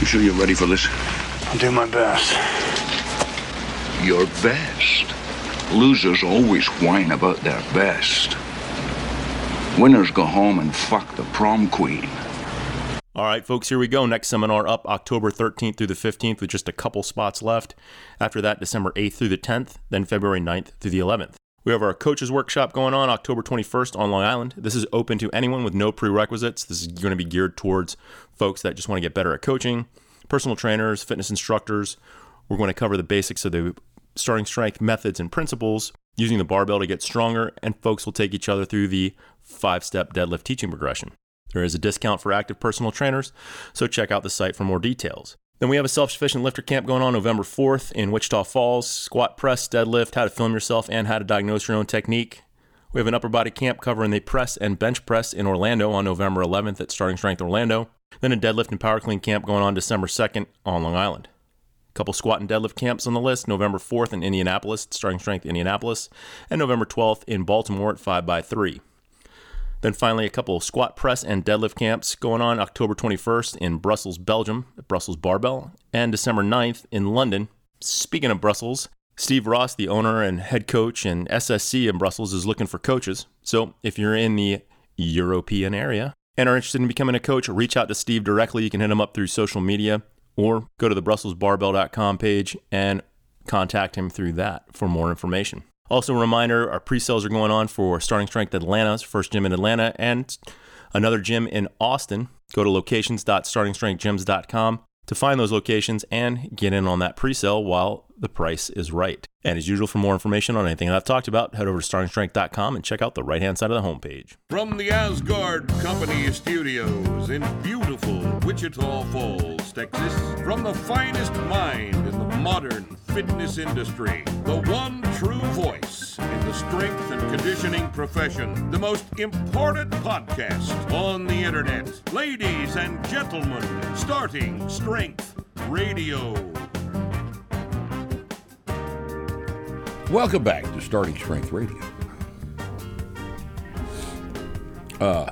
You sure you're ready for this? I'll do my best. Your best. Losers always whine about their best. Winners go home and fuck the prom queen. All right, folks, here we go. Next seminar up October 13th through the 15th with just a couple spots left. After that, December 8th through the 10th, then February 9th through the 11th. We have our coaches workshop going on October 21st on Long Island. This is open to anyone with no prerequisites. This is going to be geared towards folks that just want to get better at coaching, personal trainers, fitness instructors. We're going to cover the basics of the starting strength methods and principles, using the barbell to get stronger, and folks will take each other through the five step deadlift teaching progression. There is a discount for active personal trainers, so check out the site for more details. Then we have a self sufficient lifter camp going on November 4th in Wichita Falls squat press, deadlift, how to film yourself, and how to diagnose your own technique. We have an upper body camp covering the press and bench press in Orlando on November 11th at Starting Strength Orlando. Then a deadlift and power clean camp going on December 2nd on Long Island. A couple squat and deadlift camps on the list November 4th in Indianapolis, Starting Strength Indianapolis, and November 12th in Baltimore at 5x3. Then finally, a couple of squat press and deadlift camps going on October 21st in Brussels, Belgium, at Brussels Barbell, and December 9th in London. Speaking of Brussels, Steve Ross, the owner and head coach and SSC in Brussels, is looking for coaches. So if you're in the European area and are interested in becoming a coach, reach out to Steve directly. You can hit him up through social media or go to the BrusselsBarbell.com page and contact him through that for more information. Also, a reminder our pre sales are going on for Starting Strength Atlanta's first gym in Atlanta and another gym in Austin. Go to locations.startingstrengthgyms.com to find those locations and get in on that pre sale while the price is right. And as usual, for more information on anything I've talked about, head over to startingstrength.com and check out the right hand side of the homepage. From the Aasgaard Company Studios in beautiful Wichita Falls, Texas, from the finest mind in the modern fitness industry, the one true voice in the strength and conditioning profession, the most important podcast on the internet. Ladies and gentlemen, starting Strength Radio. Welcome back to Starting Strength Radio. Uh,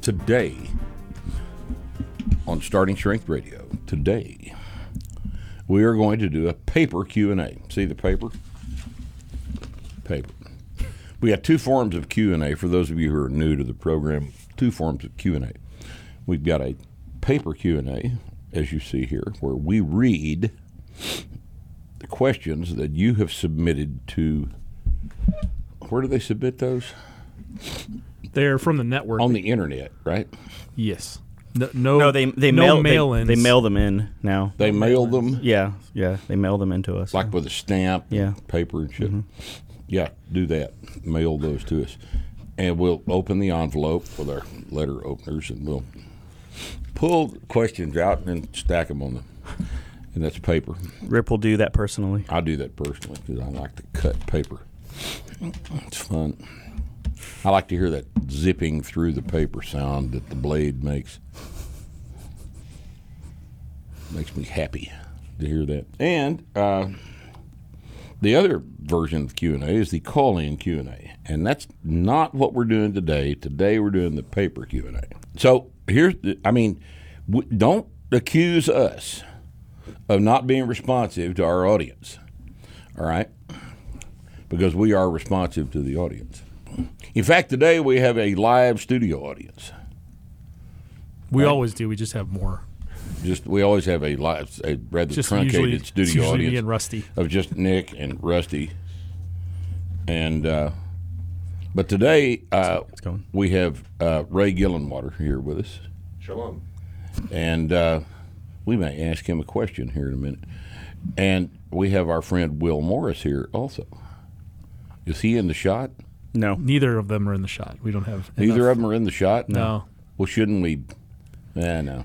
today on Starting Strength Radio, today we are going to do a paper Q&A. See the paper? Paper. We have two forms of Q&A for those of you who are new to the program, two forms of Q&A. We've got a paper Q&A as you see here where we read questions that you have submitted to. Where do they submit those? They're from the network. On the internet, right? yes. No, no, No, they they no mail mail-ins. they mail them in now. They mail them Yeah, yeah, they mail them into us. like with a stamp, Yeah. paper and shit. Mm-hmm. Yeah, do that. Mail those to us, and we'll open the envelope with our letter openers, and we'll pull questions out and then stack them on the. And that's paper. Rip will do that personally. I do that personally because I like to cut paper. It's fun. I like to hear that zipping through the paper sound that the blade makes. Makes me happy to hear that. And uh, the other version of Q and A is the call-in Q and A, and that's not what we're doing today. Today we're doing the paper Q and A. So here's, the, I mean, w- don't accuse us of not being responsive to our audience. All right? Because we are responsive to the audience. In fact, today we have a live studio audience. We Right. always do. We just have more. Just we always have a live, a rather Just truncated usually, studio usually audience me and Rusty. of just Nick and Rusty. And uh, but today uh, going. we have uh, Ray Gillenwater here with us. Shalom. and uh, we may ask him a question here in a minute. And we have our friend Will Morris here also. Is he in the shot? No, Neither of them are in the shot. We don't have. Neither enough- of them are in the shot. No. Well, shouldn't we? Eh, no.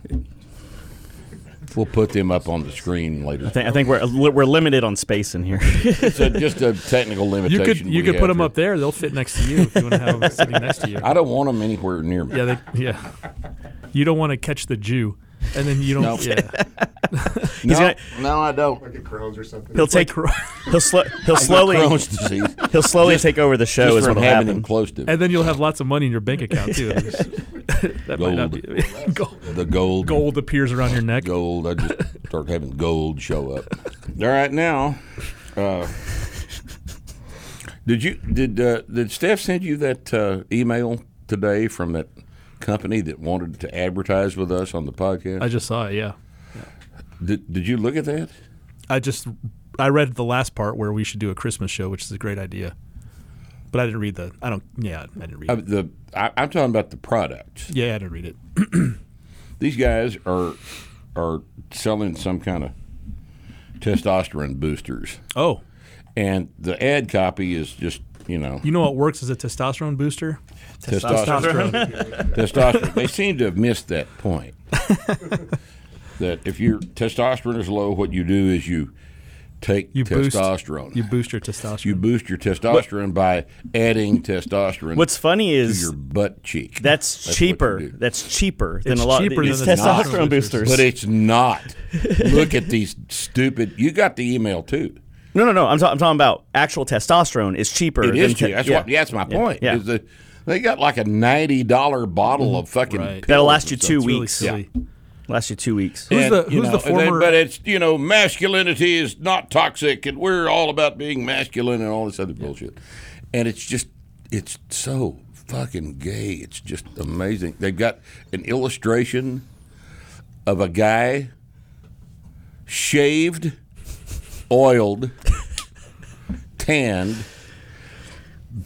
We'll put them up on the screen later. I think, I think we're we're limited on space in here. It's a, just a technical limitation. You could you could put them here. up there. They'll fit next to you if you want to have them sitting next to you. I don't want them anywhere near me. Yeah, they, yeah. You don't want to catch the Jew, and then you don't. Nope. Yeah, no, gonna- no, I don't. Like a Crohn's or something. He'll take. He'll sl- he'll slowly. Crohn's disease. He'll slowly take over the show. Just Is what'll having happen. him close to And then you'll have lots of money in your bank account too. that might not be gold. the gold. Gold appears around your neck. gold. I just start having gold show up. All right, now, uh, did you did uh, did Steph send you that uh, email today from that company that wanted to advertise with us on the podcast? I just saw it. Yeah, did Did you look at that? I just I read the last part where we should do a Christmas show, which is a great idea. But I didn't read the. I don't. Yeah, I didn't read. It. the I, I'm talking about the product. Yeah, I didn't read it. These guys are are selling some kind of testosterone boosters, Oh, and the ad copy is just you know you know what works as a testosterone booster? Testosterone. testosterone. They seem to have missed that point. that if your testosterone is low, what you do is you take You boost- testosterone. You boost your testosterone. You boost your testosterone by adding testosterone What's funny to is your butt cheek. that's, what you cheaper. That's cheaper than It's a lot. cheaper these than the testosterone testosterone boosters. But it's not. Look at these stupid. You got the email too. no, no, no. I'm, ta- I'm talking about actual testosterone is cheaper. It than te- cheap. That's yeah. what. Yeah, that's my point. Yeah. Is that they got like a ninety dollar bottle mm-hmm. of fucking. Right. pills That'll last you two something. It's really weeks. silly. Last you two weeks. Who's And, the- you who's know, the and then- former- but it's you know masculinity is not toxic, and we're all about being masculine and all this other bullshit. And it's just it's so fucking gay. It's just amazing. They've got an illustration of a guy shaved, oiled, tanned,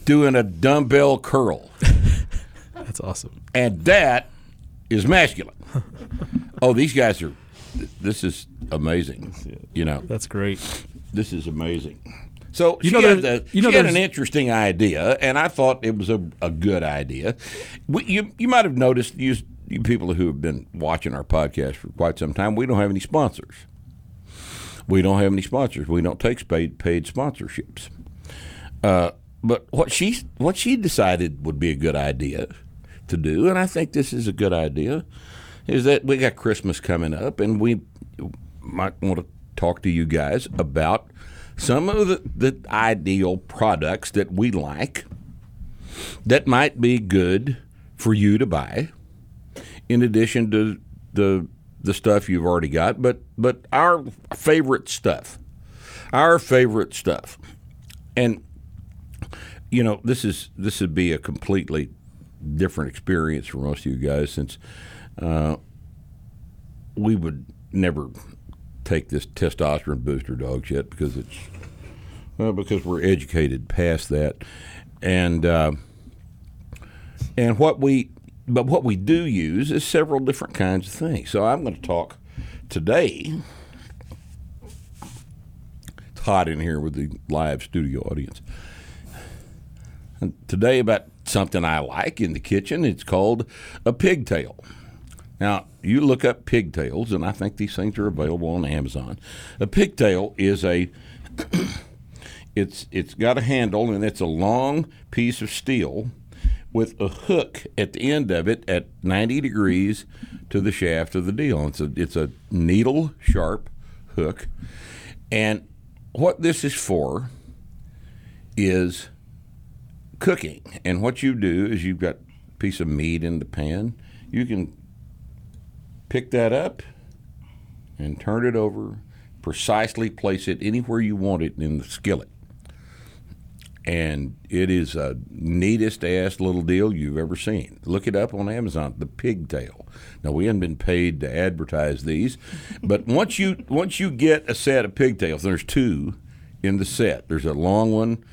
doing a dumbbell curl, That's awesome. and that is masculine. oh, these guys are. This is amazing. You know, That's great. this is amazing. So You she, know had, a, you know she had an interesting idea, and I thought it was a, a good idea. We, you you might have noticed, you, you people who have been watching our podcast for quite some time, we don't have any sponsors. We don't have any sponsors. We don't take paid paid sponsorships. Uh, but what she what she decided would be a good idea to do, and I think this is a good idea, is that we got Christmas coming up, and we might want to talk to you guys about some of the, the ideal products that we like that might be good for you to buy, in addition to the the stuff you've already got, but but our favorite stuff, our favorite stuff, and you know this is this would be a completely different experience for most of you guys since uh, we would never take this testosterone booster dogs yet because it's well, because we're educated past that, and uh, and what we but what we do use is several different kinds of things. So I'm going to talk today. It's hot in here with the live studio audience. Today about something I like in the kitchen. It's called a pigtail. Now, you look up pigtails, and I think these things are available on Amazon. A pigtail is a it's it's got a handle and it's a long piece of steel with a hook at the end of it at 90 degrees to the shaft of the deal. It's a it's a needle sharp hook. And what this is for is cooking. And what you do is you've got a piece of meat in the pan. You can pick that up and turn it over, precisely place it anywhere you want it in the skillet. And it is a neatest ass little deal you've ever seen. Look it up on Amazon, the pigtail. Now we haven't been paid to advertise these, but once you once you get a set of pigtails, there's two in the set. There's a long one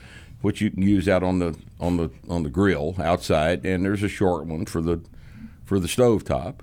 which you can use out on the on the on the grill outside, and there's a short one for the for the stove top.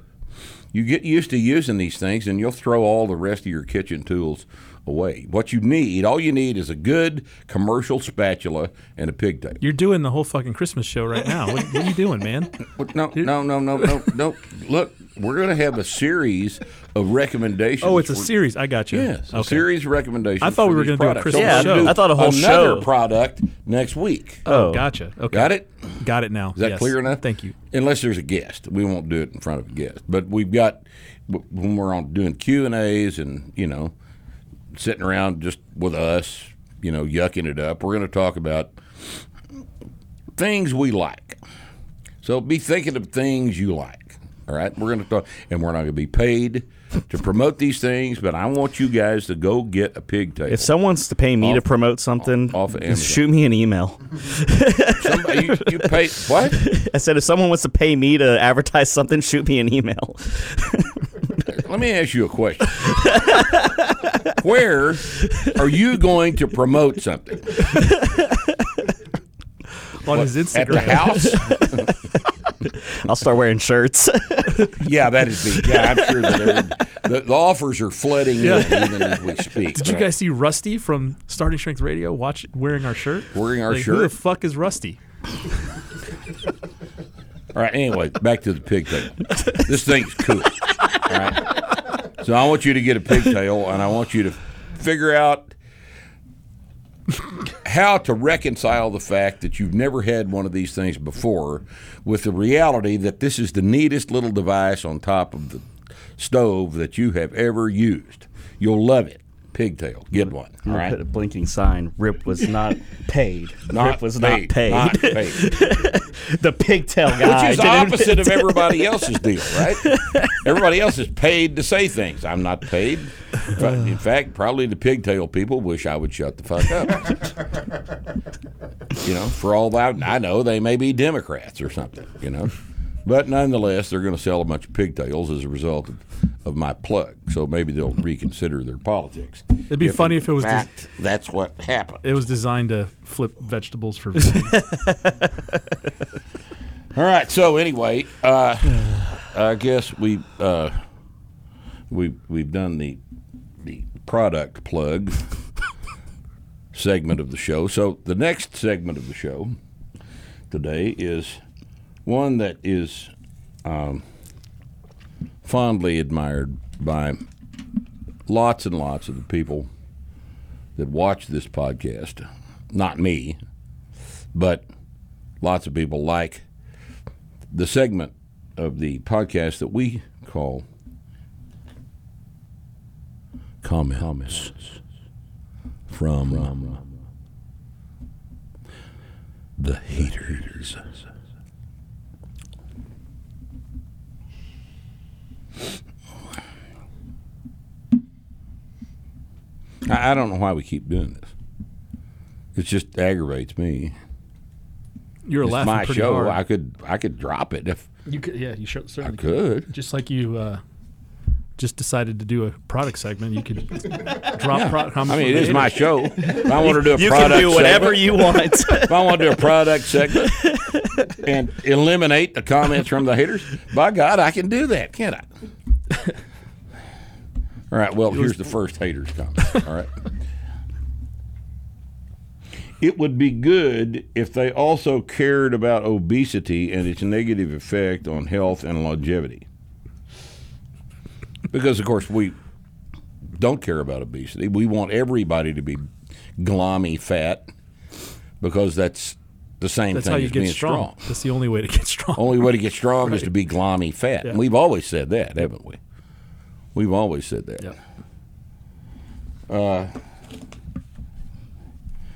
You get used to using these things, and you'll throw all the rest of your kitchen tools away. What you need, all you need, is a good commercial spatula and a pigtail. You're doing the whole fucking Christmas show right now. What, what are you doing, man? No, no, no, no, no, no. Look, we're going to have a series of recommendations. Oh, it's a series. I got you. Yes, a series of recommendations. I thought we were these gonna do a. Christmas So we're show. I thought a whole another show. product next week. Oh, Oh. gotcha. Okay. Got it? Got it now. Is that Yes. clear enough? Thank you. Unless there's a guest, we won't do it in front of a guest. But we've got when we're on doing Q and A's, and you know, sitting around just with us, you know, yucking it up. We're going to talk about things we like. So be thinking of things you like. All right, we're going to talk, and we're not going to be paid to promote these things, but I want you guys to go get a pigtail. If someone wants to pay me to promote something, off of shoot me an email. Somebody, you, you pay what? I said, if someone wants to pay me to advertise something, shoot me an email. Let me ask you a question. Where are you going to promote something? On his At Instagram. the house? I'll start wearing shirts. Yeah, that is the. Yeah, I'm sure that the, the offers are flooding in even as we speak. Did you guys see Rusty from Starting Strength Radio watch wearing our shirt? Wearing our Like, Who the fuck is Rusty? All right. Anyway, back to the pig thing. This thing's cool. All right. So I want you to get a pigtail, and I want you to figure out how to reconcile the fact that you've never had one of these things before with the reality that this is the neatest little device on top of the stove that you have ever used. You'll love it. Pigtail. Get one. All Put right. a blinking sign. Rip was not paid. Not Rip was not paid. Not paid. the pigtail guy. Which is the opposite of everybody else's deal, right? everybody else is paid to say things. I'm not paid. But in fact, probably the pigtail people wish I would shut the fuck up. you know, for all that I know, they may be Democrats or something, you know. But nonetheless, they're going to sell a bunch of pigtails as a result of, of my plug. So maybe they'll reconsider their politics. It'd be funny if it was des- that's what happened. it was designed to flip vegetables for. All right. So anyway, uh, I guess we uh, we we've done the the product plug segment of the show. So the next segment of the show today is one that is um, fondly admired by lots and lots of the people that watch this podcast. Not me, but lots of people like the segment of the podcast that we call comments, from, the haters. I I don't know why we keep doing this. It just aggravates me. You're It's laughing my pretty show. hard. I could I could drop it if you could, yeah, you should, I certainly could. Just like you uh, just decided to do a product segment, you could drop product. I mean, it is my show. If I want to do a You product can do whatever segment, you want. if I want to do a product segment and eliminate the comments from the haters, by God, I can do that, can't I? All right. Well, here's the first haters comment. All right. It would be good if they also cared about obesity and its negative effect on health and longevity. Because, of course, we don't care about obesity. We want everybody to be glommy fat because that's the same That's thing how you as get being strong. That's the only way to get strong. only way to get strong is to be glommy fat. Yeah. And we've always said that, haven't we? We've always said that. Yeah. Uh,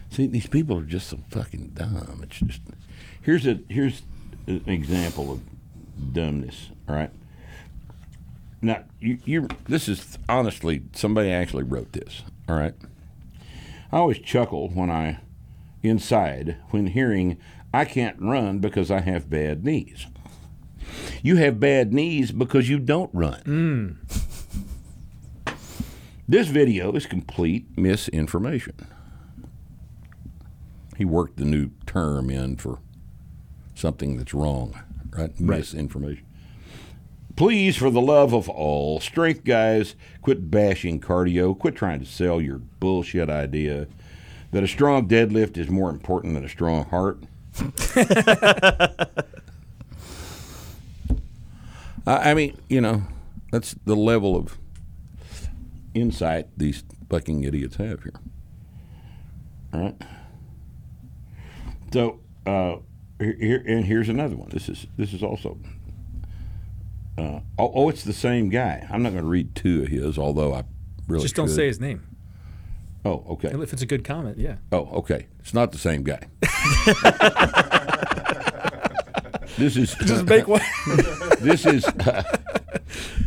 see, these people are just so fucking dumb. It's just here's a here's an example of dumbness. All right. Now you you this is honestly somebody actually wrote this. All right. I always chuckle when I inside when hearing I can't run because I have bad knees. You have bad knees because you don't run. Mm. This video is complete misinformation. He worked the new term in for something that's wrong, right? Misinformation. Please, for the love of all, strength guys, quit bashing cardio. Quit trying to sell your bullshit idea that a strong deadlift is more important than a strong heart. I I mean, you know, that's the level of insight these fucking idiots have here. All right. So, uh, here, and here's another one. This is this is also. Uh, oh, oh, it's the same guy. I'm not going to read two of his, although I really Just don't should. say his name. Oh, okay. If it's a good comment, yeah. Oh, okay. It's not the same guy. this is Just make one. this is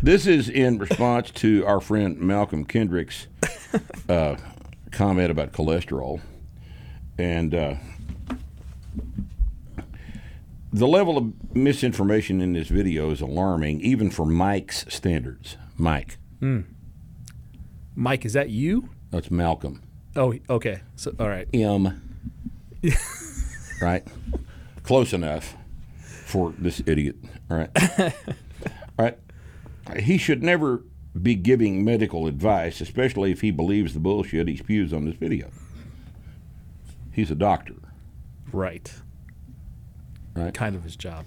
this is in response to our friend Malcolm Kendrick's uh, comment about cholesterol, and uh, the level of misinformation in this video is alarming, even for Mike's standards. Mike, Mike, is that you? that's Malcolm. Oh, okay. So, all right. M. right? Close enough for this idiot. All right. All right. He should never be giving medical advice, especially if he believes the bullshit he spews on this video. He's a doctor, Right. right? Kind of his job.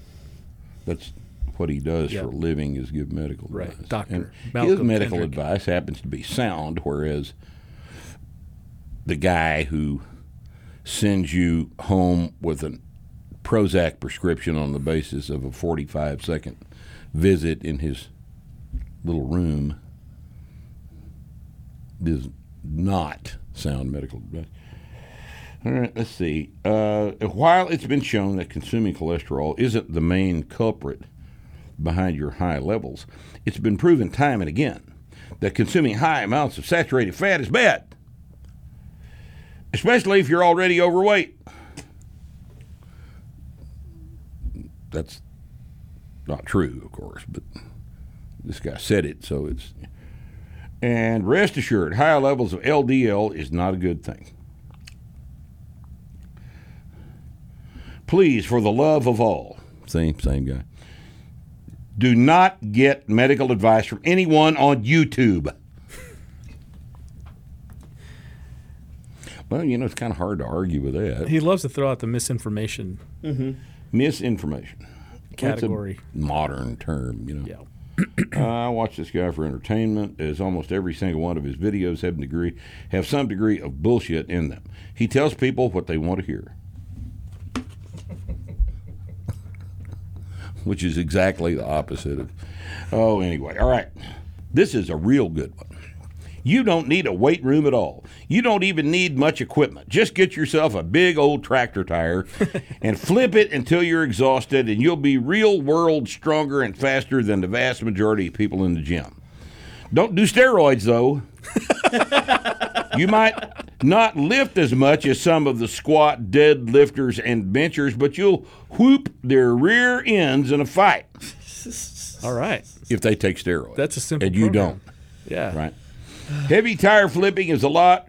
That's what he does Yep. for a living is give medical Right. advice. Doctor his medical Kendrick. advice happens to be sound, whereas the guy who sends you home with a Prozac prescription on the basis of a 45 second visit in his little room does not sound medical. All right, let's see. Uh, while it's been shown that consuming cholesterol isn't the main culprit behind your high levels, it's been proven time and again that consuming high amounts of saturated fat is bad, especially if you're already overweight. That's not true, of course, but this guy said it, so it's. And rest assured, high levels of LDL is not a good thing. Please, for the love of all, same same guy, do not get medical advice from anyone on YouTube. Well, you know, it's kind of hard to argue with that. He loves to throw out the misinformation. Mm-hmm. Misinformation. Category. That's a modern term, you know. Yeah. I watch this guy for entertainment, as almost every single one of his videos have degree have some degree of bullshit in them. He tells people what they want to hear, which is exactly the opposite of. Oh, anyway, all right. This is a real good one. You don't need a weight room at all. You don't even need much equipment. Just get yourself a big old tractor tire and flip it until you're exhausted, and you'll be real world stronger and faster than the vast majority of people in the gym. Don't do steroids, though. you might not lift as much as some of the squat, deadlifters, and benchers, but you'll whoop their rear ends in a fight All right. if they take steroids. That's a simple And you program. don't. Yeah. Right. Heavy tire flipping is a lot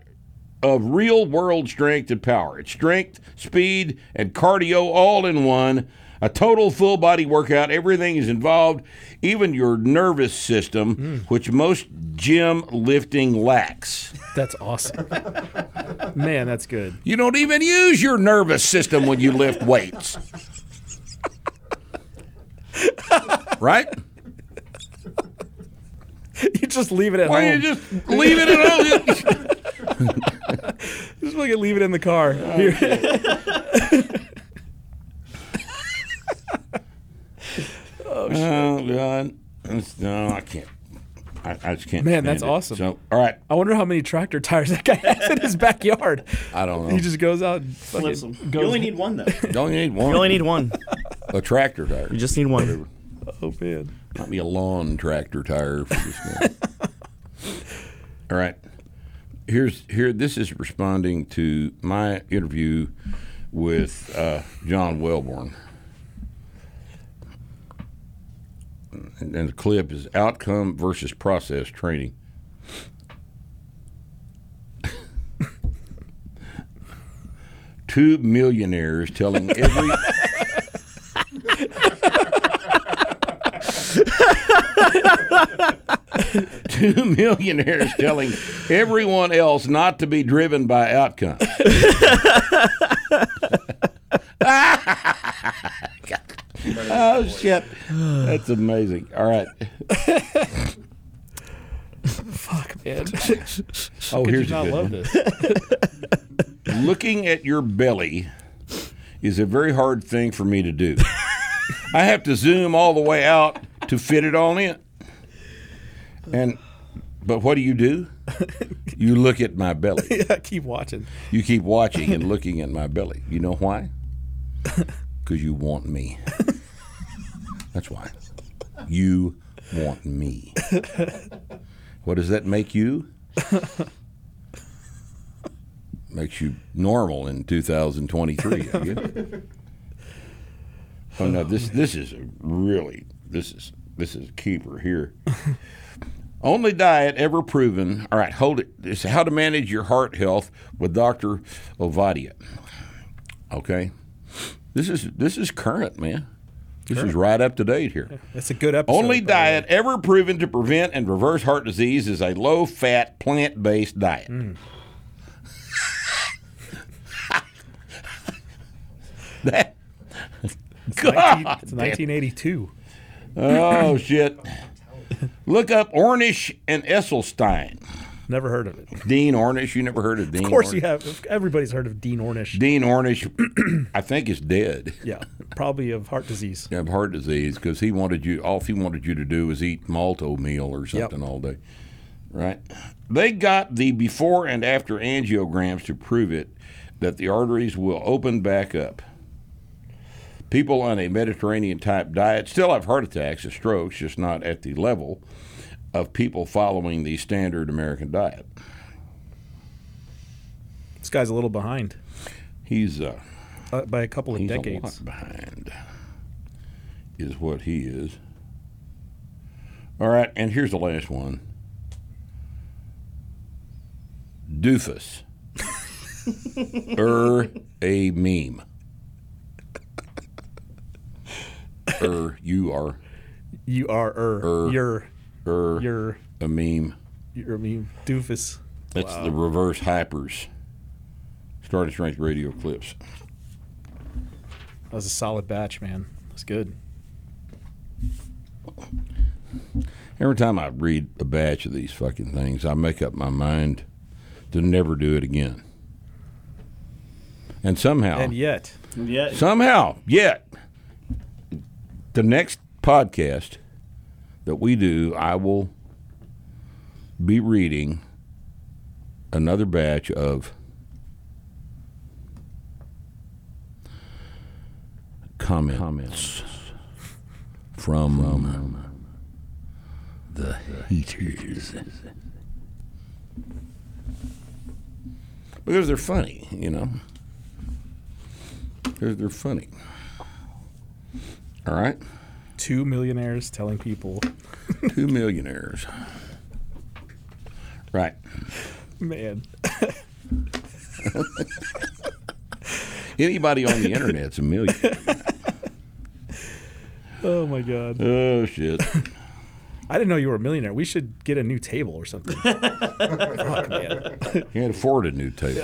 of real world strength and power. It's strength, speed, and cardio all in one. A total full body workout. Everything is involved, even your nervous system, Hmm. which most gym lifting lacks. That's awesome. Man, that's good. You don't even use your nervous system when you lift weights. right? you just leave it at Why home. you just leave it at home? Just fucking leave it in the car. Here. Oh, oh God! It's- No, I can't. I, I just can't. Man, that's it. awesome. So, all right, I wonder how many tractor tires that guy has in his backyard. I don't know. He just goes out and Flips them. fucking You only need one though. You only need one. You only need one. a tractor tire. You just need one. oh man. Not be a lawn tractor tire for this guy. all right. Here's here. This is responding to my interview with uh, John Welbourn. And, and the clip is outcome versus process training. Two millionaires telling every two millionaires telling everyone else not to be driven by outcome. oh shit, that's amazing. All right. Fuck man. Oh, here's a good love one. this? Looking at your belly is a very hard thing for me to do. I have to zoom all the way out to fit it all in. And but what do you do? You look at my belly. yeah, keep watching. You keep watching and looking at my belly. You know why? Because you want me. That's why. You want me. What does that make you? Makes you normal in 2023, I. Oh no, this this is a really this is this is a keeper here. Only diet ever proven. All right, hold it. It's how to manage your heart health with Dr. Ovadia. Okay, this is this is current, man. This is right up to date here. It's a good episode. Only diet ever proven to prevent and reverse heart disease is a low-fat, plant-based diet. Mm. that. God It's 1982. Oh shit! Look up Ornish and Esselstyn. Never heard of it. Dean Ornish. You never heard of Dean? Of course, Ornish? you have. Everybody's heard of Dean Ornish. Dean Ornish, I think, is dead. yeah, probably of heart disease. of heart disease because he wanted you all he wanted you to do was eat Malt-O-Meal or something all day right they got the before and after angiograms to prove it that the arteries will open back up people on a mediterranean type diet still have heart attacks and strokes just not at the level of people following the standard american diet This guy's a little behind he's uh uh, by a couple of He's a decades. lot behind, is what he is. All right, and here's the last one. Doofus. er, a meme. Er, you are You are er, Er. you're er, you're a meme. you're I mean doofus. That's the reverse hypers. Started strength radio clips. That was a solid batch, man. That's good. Every time I read a batch of these fucking things, I make up my mind to never do it again. And somehow, And yet, Yeah. somehow, yet, the next podcast that we do, I will be reading another batch of comments, comments from, um, the haters. Because they're funny, you know. Because they're funny. All right? two millionaires telling people, Two millionaires. Right. man, Anybody on the internet's a million. oh my god, Oh, shit. I didn't know you were a millionaire. We should get a new table or something. Fuck, man. Can't afford a new table.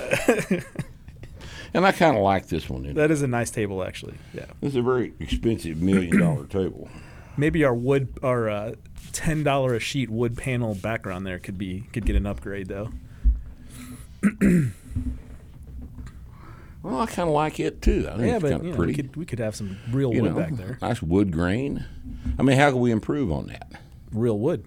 And I kind of like this one. you know. That is a nice table, actually. Yeah, This is a very expensive million dollar table. maybe our wood, our uh, ten dollar a sheet wood panel background there could be could get an upgrade though. Well, I kind of like it too. I think Yeah, it's but kind you of know, we could we could have some real you wood know, back there. nice wood grain. I mean, how can we improve on that? Real wood.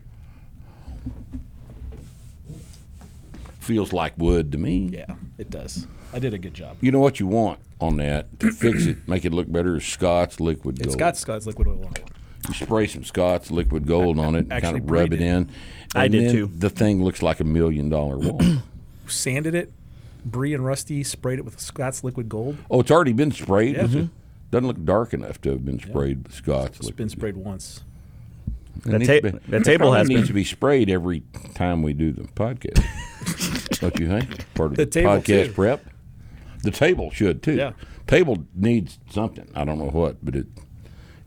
Feels like wood to me. Yeah, it does. I did a good job. You know what you want on that to fix it, make it look better is Scott's liquid gold. It's got Scott's liquid oil on it. You spray some Scott's liquid gold on it and kind Actually, of rub it did. in. I and did then too. The thing looks like a million dollar wall. Sanded it. Bree and Rusty sprayed it with Scott's liquid gold. oh, it's already been sprayed. Yeah. Mhm. Doesn't look dark enough to have been sprayed with Scott's It's liquid. been sprayed once. It That needs ta- to be- that table probably has needs been. to be sprayed every time we do the podcast. Don't you think? Part of The the, table, podcast too. prep. The table should too. Yeah. Table needs something. I don't know what, but it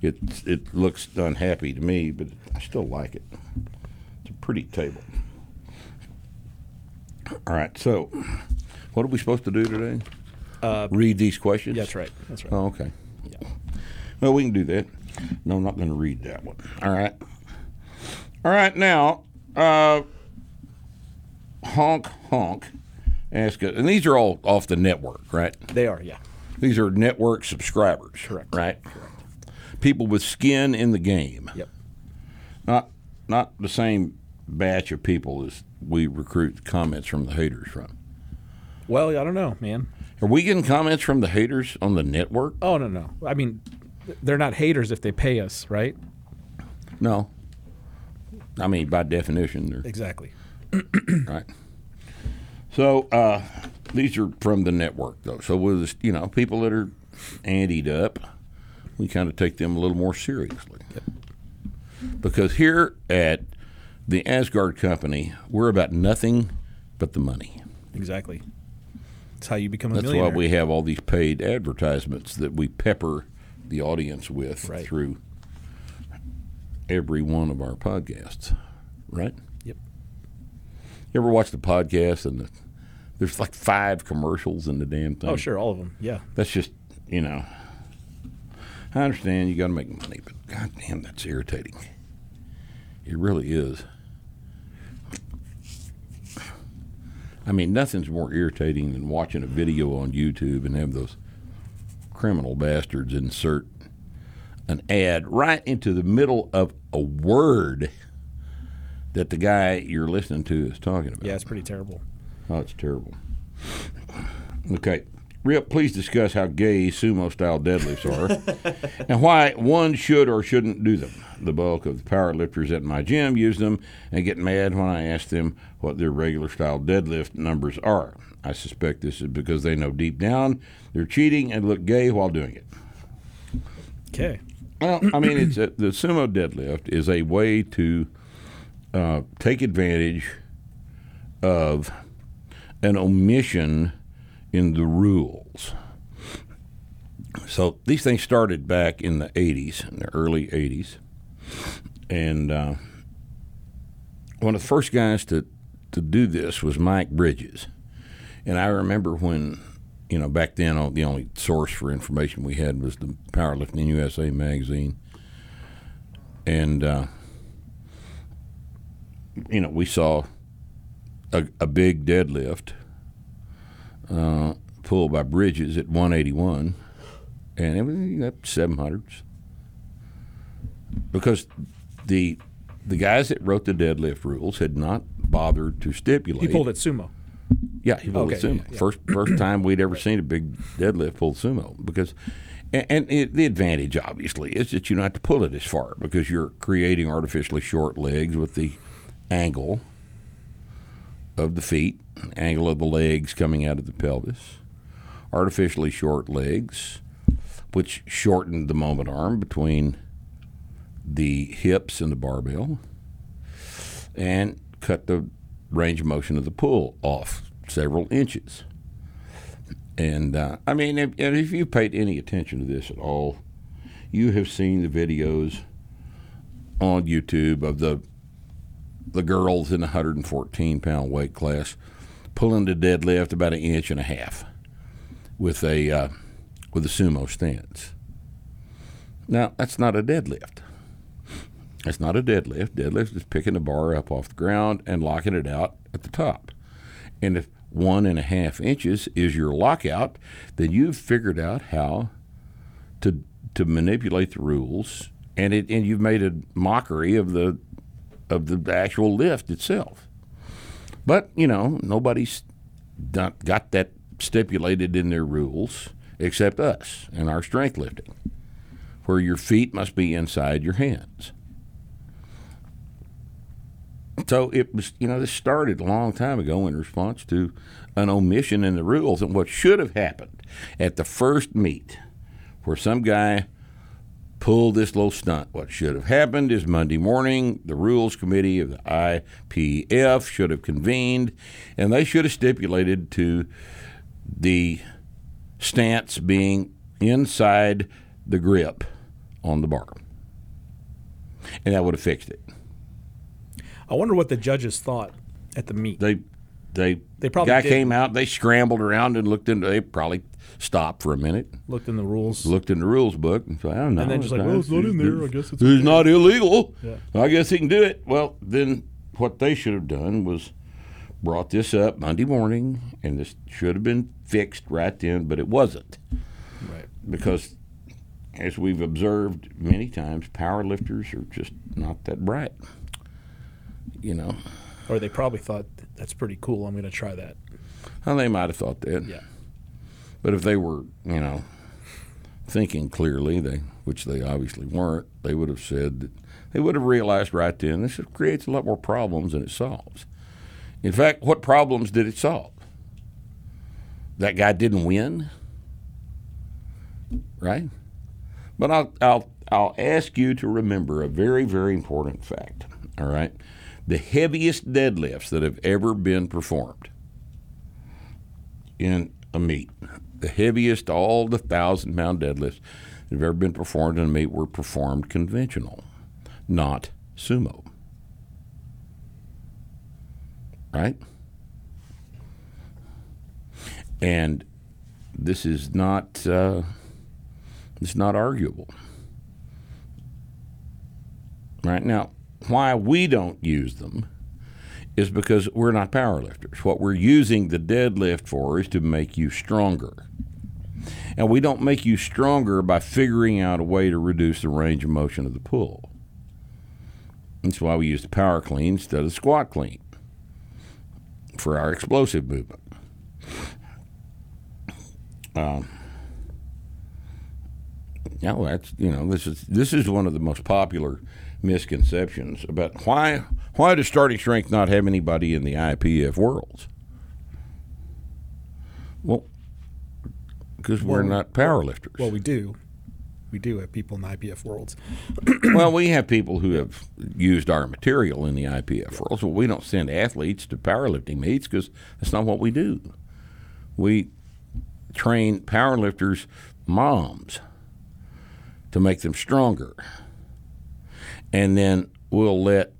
it it looks unhappy to me, but I still like it. It's a pretty table. All right. So, what are we supposed to do today? Uh, Read these questions. yeah, that's right. That's right. Oh, okay. Well, we can do that. No, I'm not going to read that one. All right. All right. Now, uh, honk honk. Ask it, and these are all off the network, right? They are, yeah. These are network subscribers. Correct. Right? Correct. People with skin in the game. Yep. Not not the same batch of people as we recruit comments from the haters from. Well, I don't know, man. Are we getting comments from the haters on the network? Oh no, no. I mean, they're not haters if they pay us, right? No. I mean, by definition, they're Exactly. right. So uh, these are from the network, though. So with you know people that are antied up, we kind of take them a little more seriously. Because here at the Aasgaard Company, we're about nothing but the money. Exactly. That's how you become a That's why we have all these paid advertisements that we pepper the audience with Right. through every one of our podcasts. Right? Yep. You ever watch the podcast and the, there's like five commercials in the damn thing? Oh, sure, all of them. Yeah. That's just, you know, I understand you got to make money, but goddamn, that's irritating. It really is. I mean, nothing's more irritating than watching a video on YouTube and have those criminal bastards insert an ad right into the middle of a word that the guy you're listening to is talking about. Yeah, it's pretty terrible. Oh, it's terrible. Okay. Rip, please discuss how gay sumo style deadlifts are and why one should or shouldn't do them. The bulk of the power lifters at my gym use them and get mad when I ask them what their regular style deadlift numbers are. I suspect this is because they know deep down they're cheating and look gay while doing it. Okay. Well, I mean, it's a, the sumo deadlift is a way to uh, take advantage of an omission in the rules. So these things started back in the 80s, in the early 80s. And uh, one of the first guys to, to do this was Mike Bridges. And I remember when, you know, back then uh, the only source for information we had was the Powerlifting USA magazine. And, uh, you know, we saw a, a big deadlift uh, pulled by Bridges at 181, and it was up 700s. Because the the guys that wrote the deadlift rules had not bothered to stipulate. He pulled it sumo. Yeah, he pulled Okay, it sumo. yeah, yeah. First first time we'd ever seen a big deadlift pulled sumo because. And, and it, the advantage, obviously, is that you don't have to pull it as far because you're creating artificially short legs with the angle of the feet, angle of the legs coming out of the pelvis, artificially short legs, which shortened the moment arm between the hips and the barbell, and cut the range of motion of the pull off several inches. And uh, I mean, if, if you paid any attention to this at all, you have seen the videos on YouTube of the the girls in the 114 pound weight class pulling the deadlift about an inch and a half with a uh, with a sumo stance. Now that's not a deadlift. That's not a deadlift. Deadlift is picking the bar up off the ground and locking it out at the top. And if one and a half inches is your lockout, then you've figured out how to to manipulate the rules, and it and you've made a mockery of the of the actual lift itself. But you know nobody's not got that stipulated in their rules except us and our strength lifting, where your feet must be inside your hands. So it was, you know, this started a long time ago in response to an omission in the rules and what should have happened at the first meet, where some guy pulled this little stunt. What should have happened is Monday morning, the rules committee of the IPF should have convened, and they should have stipulated to the stance being inside the grip on the bar, and that would have fixed it. I wonder what the judges thought at the meet. they they They probably guy did. came out. They scrambled around and looked into. They probably stopped for a minute, Looked in the rules. looked in the rules book, and said, "I don't know." And then just like, well, it's not in there. I guess it's It's not illegal. Yeah. I guess he can do it. Well, then what they should have done was brought this up Monday morning, and this should have been fixed right then, but it wasn't. Right. because as we've observed many times, power lifters are just not that bright. You know, Or they probably thought that's pretty cool. I'm going to try that. well, they might have thought that. Yeah. But if they were, you know, thinking clearly, they which they obviously weren't, they would have said that they would have realized right then this creates a lot more problems than it solves. In fact, what problems did it solve? That guy didn't win, right? But I'll I'll I'll ask you to remember a very very important fact. All right, the heaviest deadlifts that have ever been performed in a meet. The heaviest, all the thousand pound deadlifts that have ever been performed in a meet were performed conventional, not sumo. Right? And this is not uh, it's not arguable. Right now, why we don't use them is because we're not power lifters. What we're using the deadlift for is to make you stronger. And we don't make you stronger by figuring out a way to reduce the range of motion of the pull. That's why we use the power clean instead of squat clean for our explosive movement. Um, yeah, well, that's you know this is this is one of the most popular misconceptions about why why does starting strength not have anybody in the IPF worlds? Well, because we're Well, not power lifters. Well, we do. We do have people in the IPF worlds. well, we have people who have used our material in the IPF worlds. so we don't send athletes to powerlifting meets because that's not what we do. We train powerlifters' moms to make them stronger, and then we'll let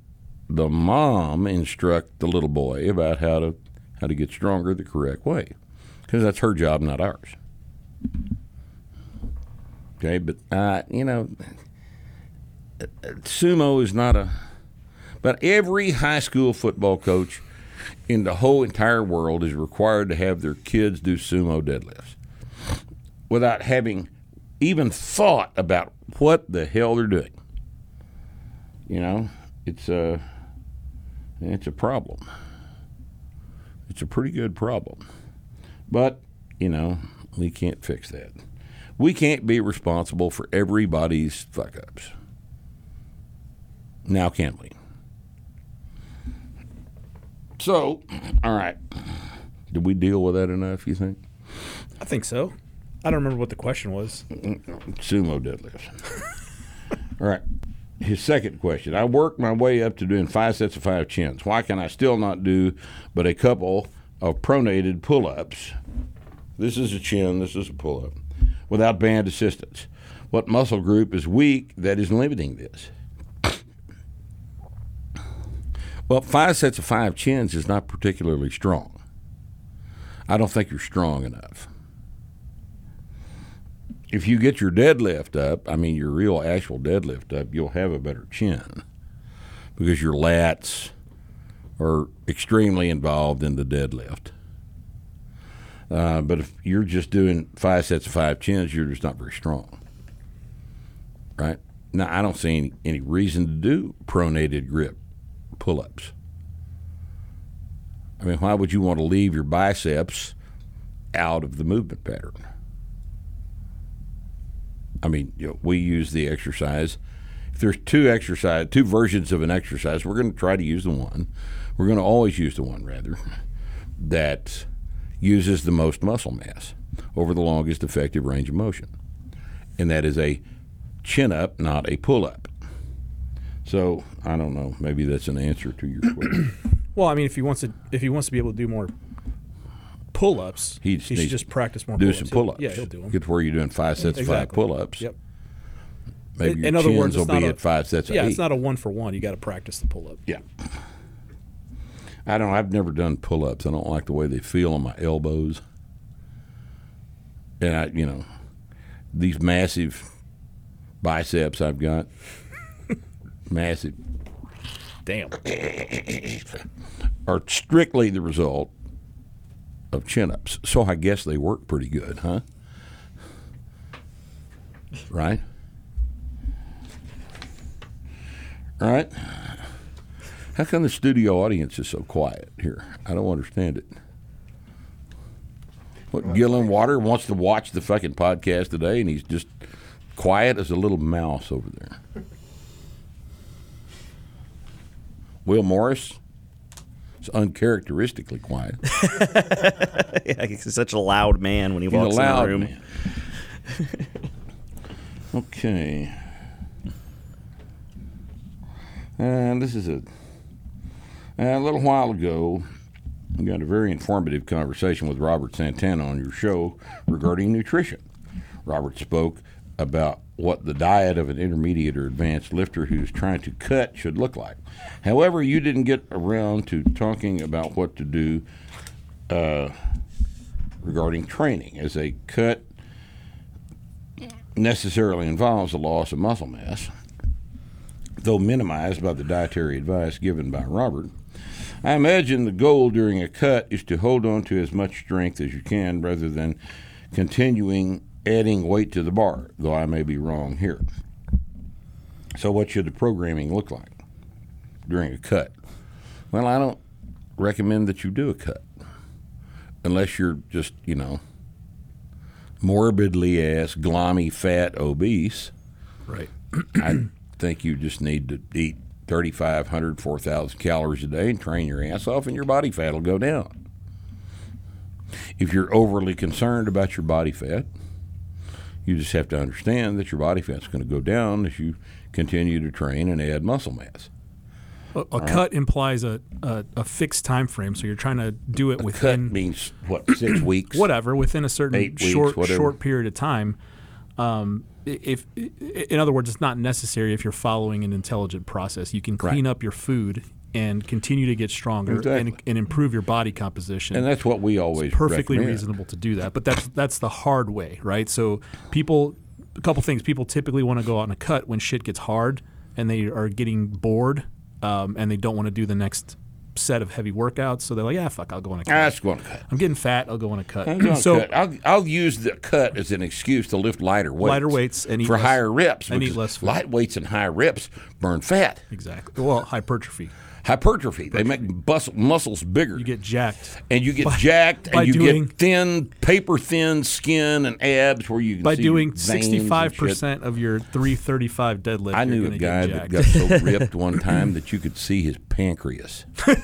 the mom instruct the little boy about how to how to get stronger the correct way, because that's her job, not ours. Okay, but uh, you know, sumo is not a. But every high school football coach in the whole entire world is required to have their kids do sumo deadlifts without having even thought about what the hell they're doing. You know, it's a it's a problem. It's a pretty good problem, but you know we can't fix that. We can't be responsible for everybody's fuck ups. Now, can we? So, all right. Did we deal with that enough, you think? I think so. I don't remember what the question was. Sumo deadlift. all right. His second question I worked my way up to doing five sets of five chins. Why can I still not do but a couple of pronated pull ups? This is a chin, this is a pull up, without band assistance. What muscle group is weak that is limiting this? Well, five sets of five chins is not particularly strong. I don't think you're strong enough. If you get your deadlift up, I mean your real actual deadlift up, you'll have a better chin because your lats are extremely involved in the deadlift. Uh, but if you're just doing five sets of five chins, you're just not very strong. Right? Now, I don't see any, any reason to do pronated grip pull ups. I mean, why would you want to leave your biceps out of the movement pattern? I mean, you know, we use the exercise. If there's two exercise, two versions of an exercise, we're going to try to use the one. We're going to always use the one rather that uses the most muscle mass over the longest effective range of motion, and that is a chin up, not a pull up. So I don't know. Maybe that's an answer to your question. Well, I mean, if he wants to, if he wants to be able to do more pull-ups, He he, just should just practice more. Do pull-ups. some pull ups. Yeah, he'll do them. Get to where you're doing five sets of five pull ups. Yep. Maybe In- your in other chins words, will be a- at five sets Yeah, it's not a one for one. You got to practice the pull-up. Yeah. I don't. I've never done pull-ups. I don't like the way they feel on my elbows. And I, you know, these massive biceps I've got, massive, Damn. are strictly the result of chin-ups. So I guess they work pretty good, huh? right? Right? How come the studio audience is so quiet here? I don't understand it. What Gillen Water wants to watch the fucking podcast today, and he's just quiet as a little mouse over there. Will Morris is uncharacteristically quiet. Yeah, he's such a loud man when he He's walks in the room. man. okay. And this is a a little while ago. We got a very informative conversation with Robert Santana on your show regarding nutrition. Robert spoke about what the diet of an intermediate or advanced lifter who's trying to cut should look like. However, you didn't get around to talking about what to do uh, regarding training, as a cut necessarily involves a loss of muscle mass, though minimized by the dietary advice given by Robert. I imagine the goal during a cut is to hold on to as much strength as you can rather than continuing adding weight to the bar, though I may be wrong here. So, what should the programming look like during a cut? Well, I don't recommend that you do a cut unless you're just, you know, morbidly ass, glommy, fat, obese. Right. I think you just need to eat 3,500, 4,000 calories a day and train your ass off, and your body fat will go down. If you're overly concerned about your body fat, you just have to understand that your body fat's going to go down as you continue to train and add muscle mass. A, a cut implies a, a, a fixed time frame, so you're trying to do it Cut within means what six weeks? whatever within a certain Eight short short period of time. Um, if, in other words, it's not necessary if you're following an intelligent process. You can clean Right. up your food and continue to get stronger Exactly. and, and improve your body composition. And that's what we always it's perfectly recommend. reasonable to do that. But that's that's the hard way, right? So people, a couple things. People typically want to go out on a cut when shit gets hard and they are getting bored, um, and they don't want to do the next set of heavy workouts. So they're like, yeah, fuck, I'll go on a cut. That's going to cut. I'm getting fat. I'll go on a cut. I'm so cut. I'll, I'll use the cut as an excuse to lift lighter weights. Lighter weights and eat for less- higher reps. and eat less food. Light weights and high reps burn fat. exactly. Well, hypertrophy. Hypertrophy. They make bus- muscles bigger. You get jacked. and you get by- jacked, by and you doing- get thin, paper thin skin and abs where you can By doing sixty five percent of your three thirty five deadlift, I you're knew a guy that got so ripped one time that you could see his pancreas.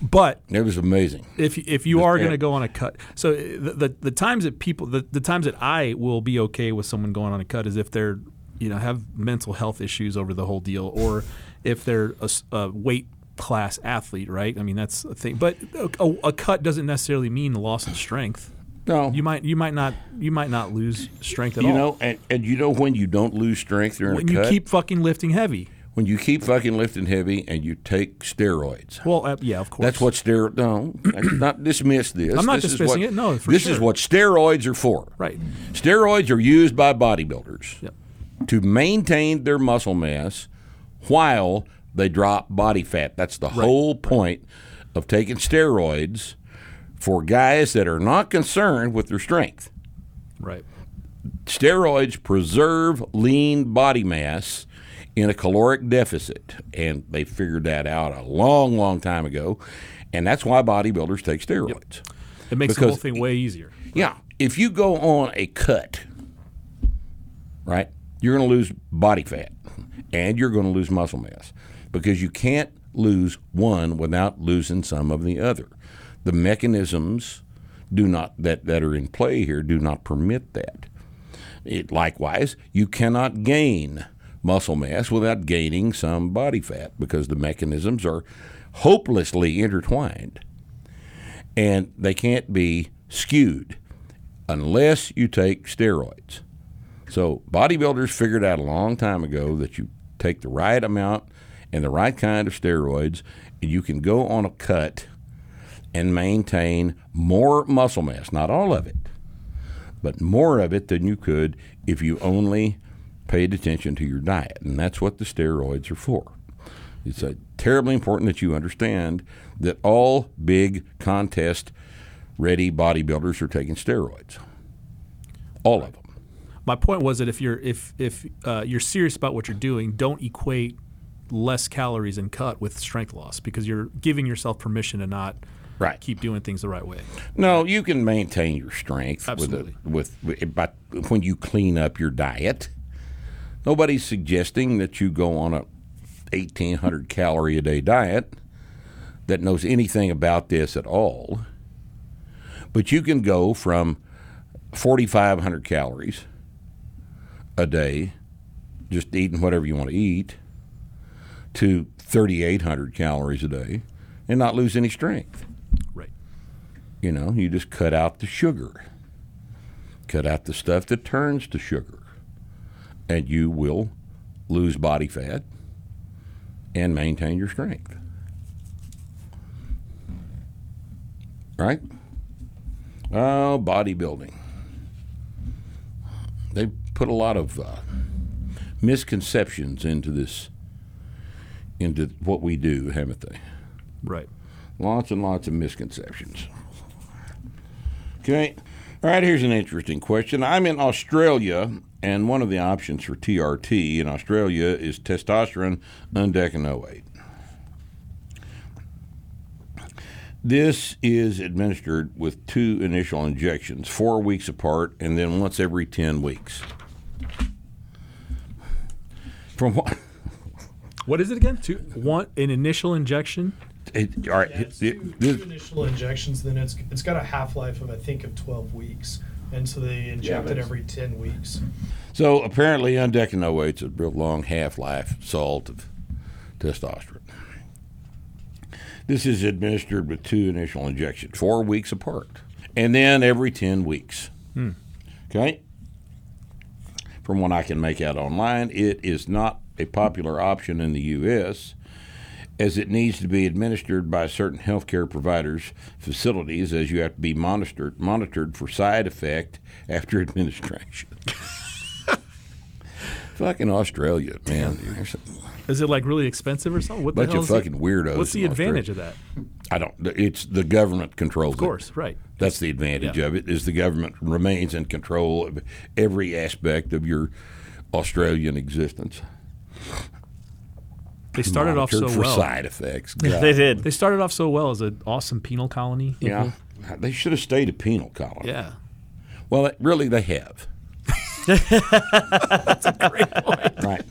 but It was amazing. if if you are going to go on a cut, so the, the the times that people the, the times that I will be okay with someone going on a cut is if they're you know have mental health issues over the whole deal, or if they're a weight class athlete, right? I mean that's a thing. But a, a, a cut doesn't necessarily mean loss of strength. No, You might you might not you might not lose strength at you all. know, and, and you know when you don't lose strength during when a you cut keep fucking lifting heavy. when you keep fucking lifting heavy and you take steroids. Well, uh, yeah, of course. That's what steroids. No, not dismiss this. I'm not This is dismissing what- it, no, for this is what steroids are for. right. Steroids are used by bodybuilders Yep. to maintain their muscle mass while they drop body fat. That's the whole point of taking steroids for guys that are not concerned with their strength. Right. Steroids preserve lean body mass in a caloric deficit, and they figured that out a long, long time ago. And that's why bodybuilders take steroids. It makes the whole thing way easier. Yeah, if you go on a cut, right, you're going to lose body fat and you're going to lose muscle mass because you can't lose one without losing some of the other. The mechanisms do not that, that are in play here do not permit that. It, likewise, you cannot gain muscle mass without gaining some body fat because the mechanisms are hopelessly intertwined and they can't be skewed unless you take steroids. So bodybuilders figured out a long time ago that you take the right amount and the right kind of steroids, and you can go on a cut and maintain more muscle mass, not all of it, but more of it than you could if you only paid attention to your diet. And that's what the steroids are for. It's terribly important that you understand that all big contest ready bodybuilders are taking steroids. all of them. My point was that if you're if if uh, you're serious about what you're doing, don't equate less calories and cut with strength loss because you're giving yourself permission to not Right. keep doing things the right way. No, you can maintain your strength Absolutely. with a, with but when you clean up your diet. Nobody's suggesting that you go on a 1800 calorie a day diet that knows anything about this at all. But you can go from 4500 calories a day just eating whatever you want to eat to 3800 calories a day and not lose any strength. Right. You know, you just cut out the sugar, cut out the stuff that turns to sugar, and you will lose body fat and maintain your strength. Right? Oh, bodybuilding. They put a lot of uh, misconceptions into this, into what we do, haven't they? Right. Lots and lots of misconceptions. Okay. All right, here's an interesting question. I'm in Australia, and one of the options for TRT in Australia is testosterone undecanoate. This is administered with two initial injections, four weeks apart, and then once every 10 weeks. From what? What is it again? Two, one an initial injection. It, all right, Yeah, it's two, this- two initial injections, then it's it's got a half life of I think of twelve weeks, and so they inject it every ten weeks. So apparently, undecanoate's a real long half-life salt of testosterone. This is administered with two initial injections, four weeks apart, and then every ten weeks. Hmm. Okay. From what I can make out online, it is not a popular option in the U.S. as it needs to be administered by certain healthcare providers' facilities, as you have to be monitored monitored for side effect after administration. Fucking Australia, man. Is it like really expensive or something? What the bunch hell of is it? fucking weirdos. What's the advantage Australia. of that? I don't. It's the government controls. Of course, right. That's the advantage Yeah. of it. Is the government remains in control of every aspect of your Australian existence. They started off so for well. side effects. They did. They started off so well as an awesome penal colony. Yeah, they should have stayed a penal colony. Yeah. Well, it- really, they have. That's a great point. Right.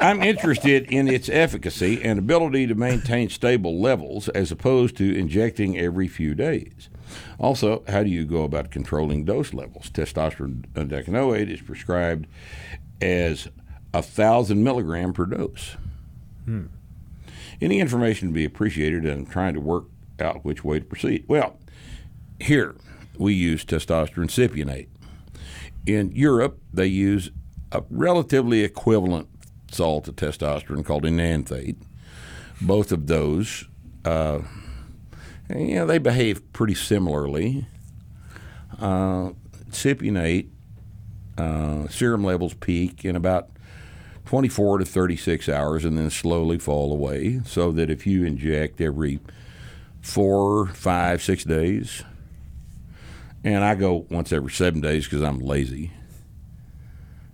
I'm interested in its efficacy and ability to maintain stable levels as opposed to injecting every few days. Also, how do you go about controlling dose levels? Testosterone decanoate is prescribed as a thousand milligram per dose. Any information to be appreciated, and trying to work out which way to proceed. Well, here we use testosterone cypionate. In Europe, they use a relatively equivalent salt of testosterone called enanthate. Both of those, uh, you know, they behave pretty similarly. Uh, cypionate uh, serum levels peak in about 24 to 36 hours and then slowly fall away. So that if you inject every four, five, six days, and I go once every seven days because I'm lazy.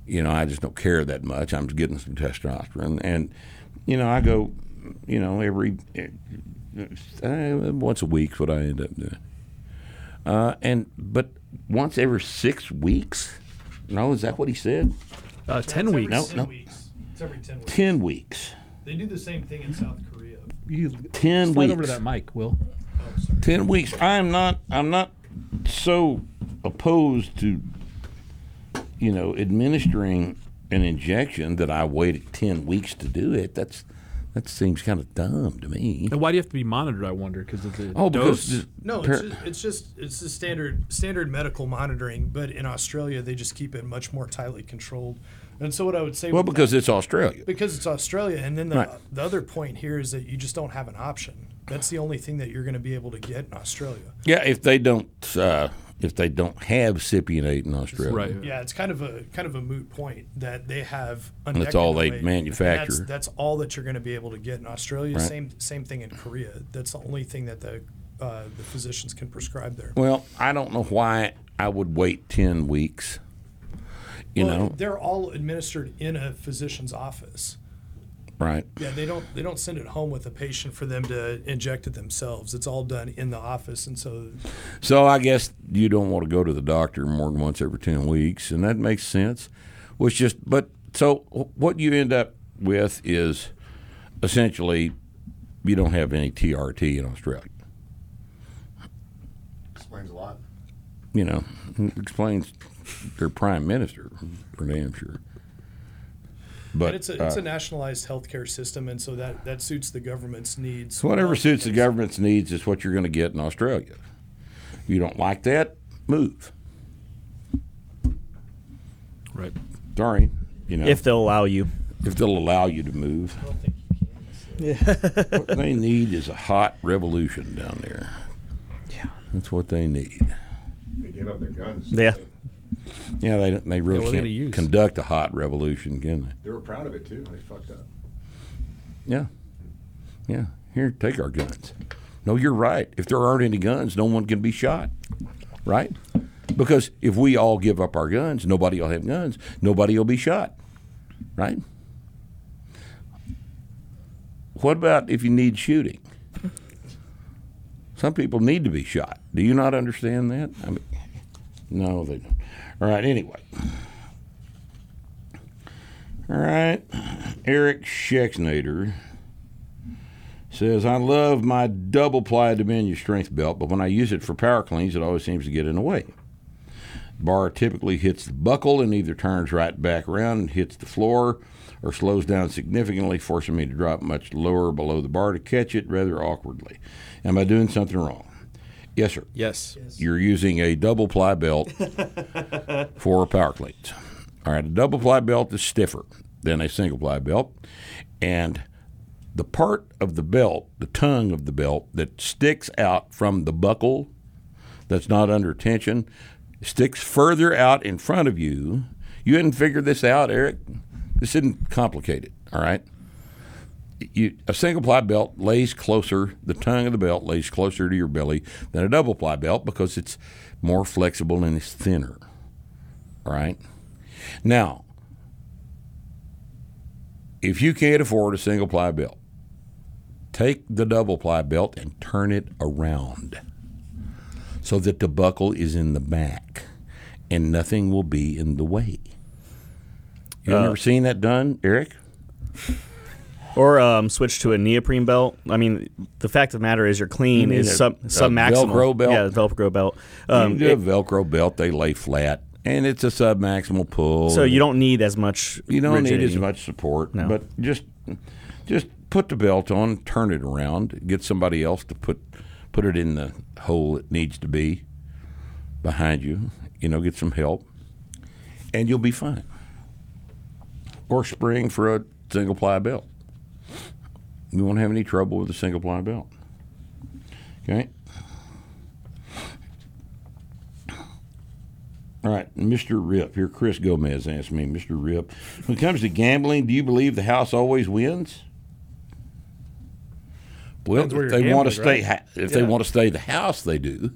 You know, I just don't care that much. I'm getting some testosterone, and you know, I go, you know, every uh, once a week's what I end up doing. Uh, and but once every six weeks. No, is that what he said? Uh, ten weeks. No, 10 no. weeks. It's every ten weeks. Ten weeks. They do the same thing in South Korea. You Ten slide weeks. over to that mic, Will. Oh, sorry. Ten weeks. I'm not. I'm not so opposed to, you know, administering an injection that I waited ten weeks to do it. That's that seems kind of dumb to me. And why do you have to be monitored? I wonder because of the Oh, dose. because No, par- it's just, it's just it's the standard standard medical monitoring, but in Australia they just keep it much more tightly controlled. And so what I would say, well, because that- it's Australia. because it's Australia, and then the Right. the other point here is that you just don't have an option. That's the only thing that you're going to be able to get in Australia. Yeah, if they don't, uh, if they don't have cypionate in Australia, right. Yeah, it's kind of a kind of a moot point that they have. And that's all they manufacture. That's, that's all that you're going to be able to get in Australia. Right. Same same thing in Korea. That's the only thing that the uh, the physicians can prescribe there. Well, I don't know why I would wait ten weeks. You Well, know, they're all administered in a physician's office. Right? Yeah, they don't they don't send it home with a patient for them to inject it themselves. It's all done in the office, and so So I guess you don't want to go to the doctor more than once every ten weeks, and that makes sense. Which just, but so what you end up with is essentially you don't have any TRT in Australia. Explains a lot. You know, explains their prime minister for damn sure. But and it's a it's uh, a nationalized healthcare system, and so that that suits the government's needs. whatever well. suits the government's needs is what you're going to get in Australia. If you don't like that, move. Right. Sorry, you know, if they'll allow you. if they'll allow you to move. I don't think you can. What they need is a hot revolution down there. Yeah, that's what they need. They gave up their guns. Yeah. Yeah, they they really Yeah, what are they gonna can't use? conduct a hot revolution, can they? They were proud of it too. They fucked up. Yeah, yeah. Here, take our guns. No, you're right. If there aren't any guns, no one can be shot, right? Because if we all give up our guns, nobody will have guns. Nobody will be shot, right? What about if you need shooting? Some people need to be shot. Do you not understand that? I mean, no, they don't. All right. Anyway. All right. Eric Schexnader says, I love my double ply Dominion strength belt, but when I use it for power cleans, it always seems to get in the way. Bar typically hits the buckle and either turns right back around and hits the floor or slows down significantly, forcing me to drop much lower below the bar to catch it rather awkwardly. Am I doing something wrong? Yes, sir. Yes. You're using a double ply belt for power cleans. All right, a double ply belt is stiffer than a single ply belt, and the part of the belt, the tongue of the belt that sticks out from the buckle that's not under tension, sticks further out in front of you. You hadn't figured this out, Eric. This isn't complicated. All right you, a single ply belt lays closer, the tongue of the belt lays closer to your belly than a double ply belt because it's more flexible and it's thinner. All right? Now, if you can't afford a single ply belt, take the double ply belt and turn it around so that the buckle is in the back and nothing will be in the way. You Uh, ever seen that done, Eric? Or um, switch to a neoprene belt. I mean, the fact of the matter is your clean is a- sub sub maximal. Velcro belt? Yeah, Velcro belt. you Um, can do a it- Velcro belt; they lay flat, and it's a sub maximal pull. so you don't need as much. you don't need as much support, No. but just just put the belt on, turn it around, get somebody else to put put it in the hole it needs to be behind you. You know, get some help, and you'll be fine. Or spring for a single ply belt. You won't have any trouble with a single ply belt. Okay. All right, Mr. Rip. Here, Chris Gomez asked me, Mr. Rip, when it comes to gambling, do you believe the house always wins? Well, Depends if you're they want to stay, right? ha- if they want to stay the house, they do.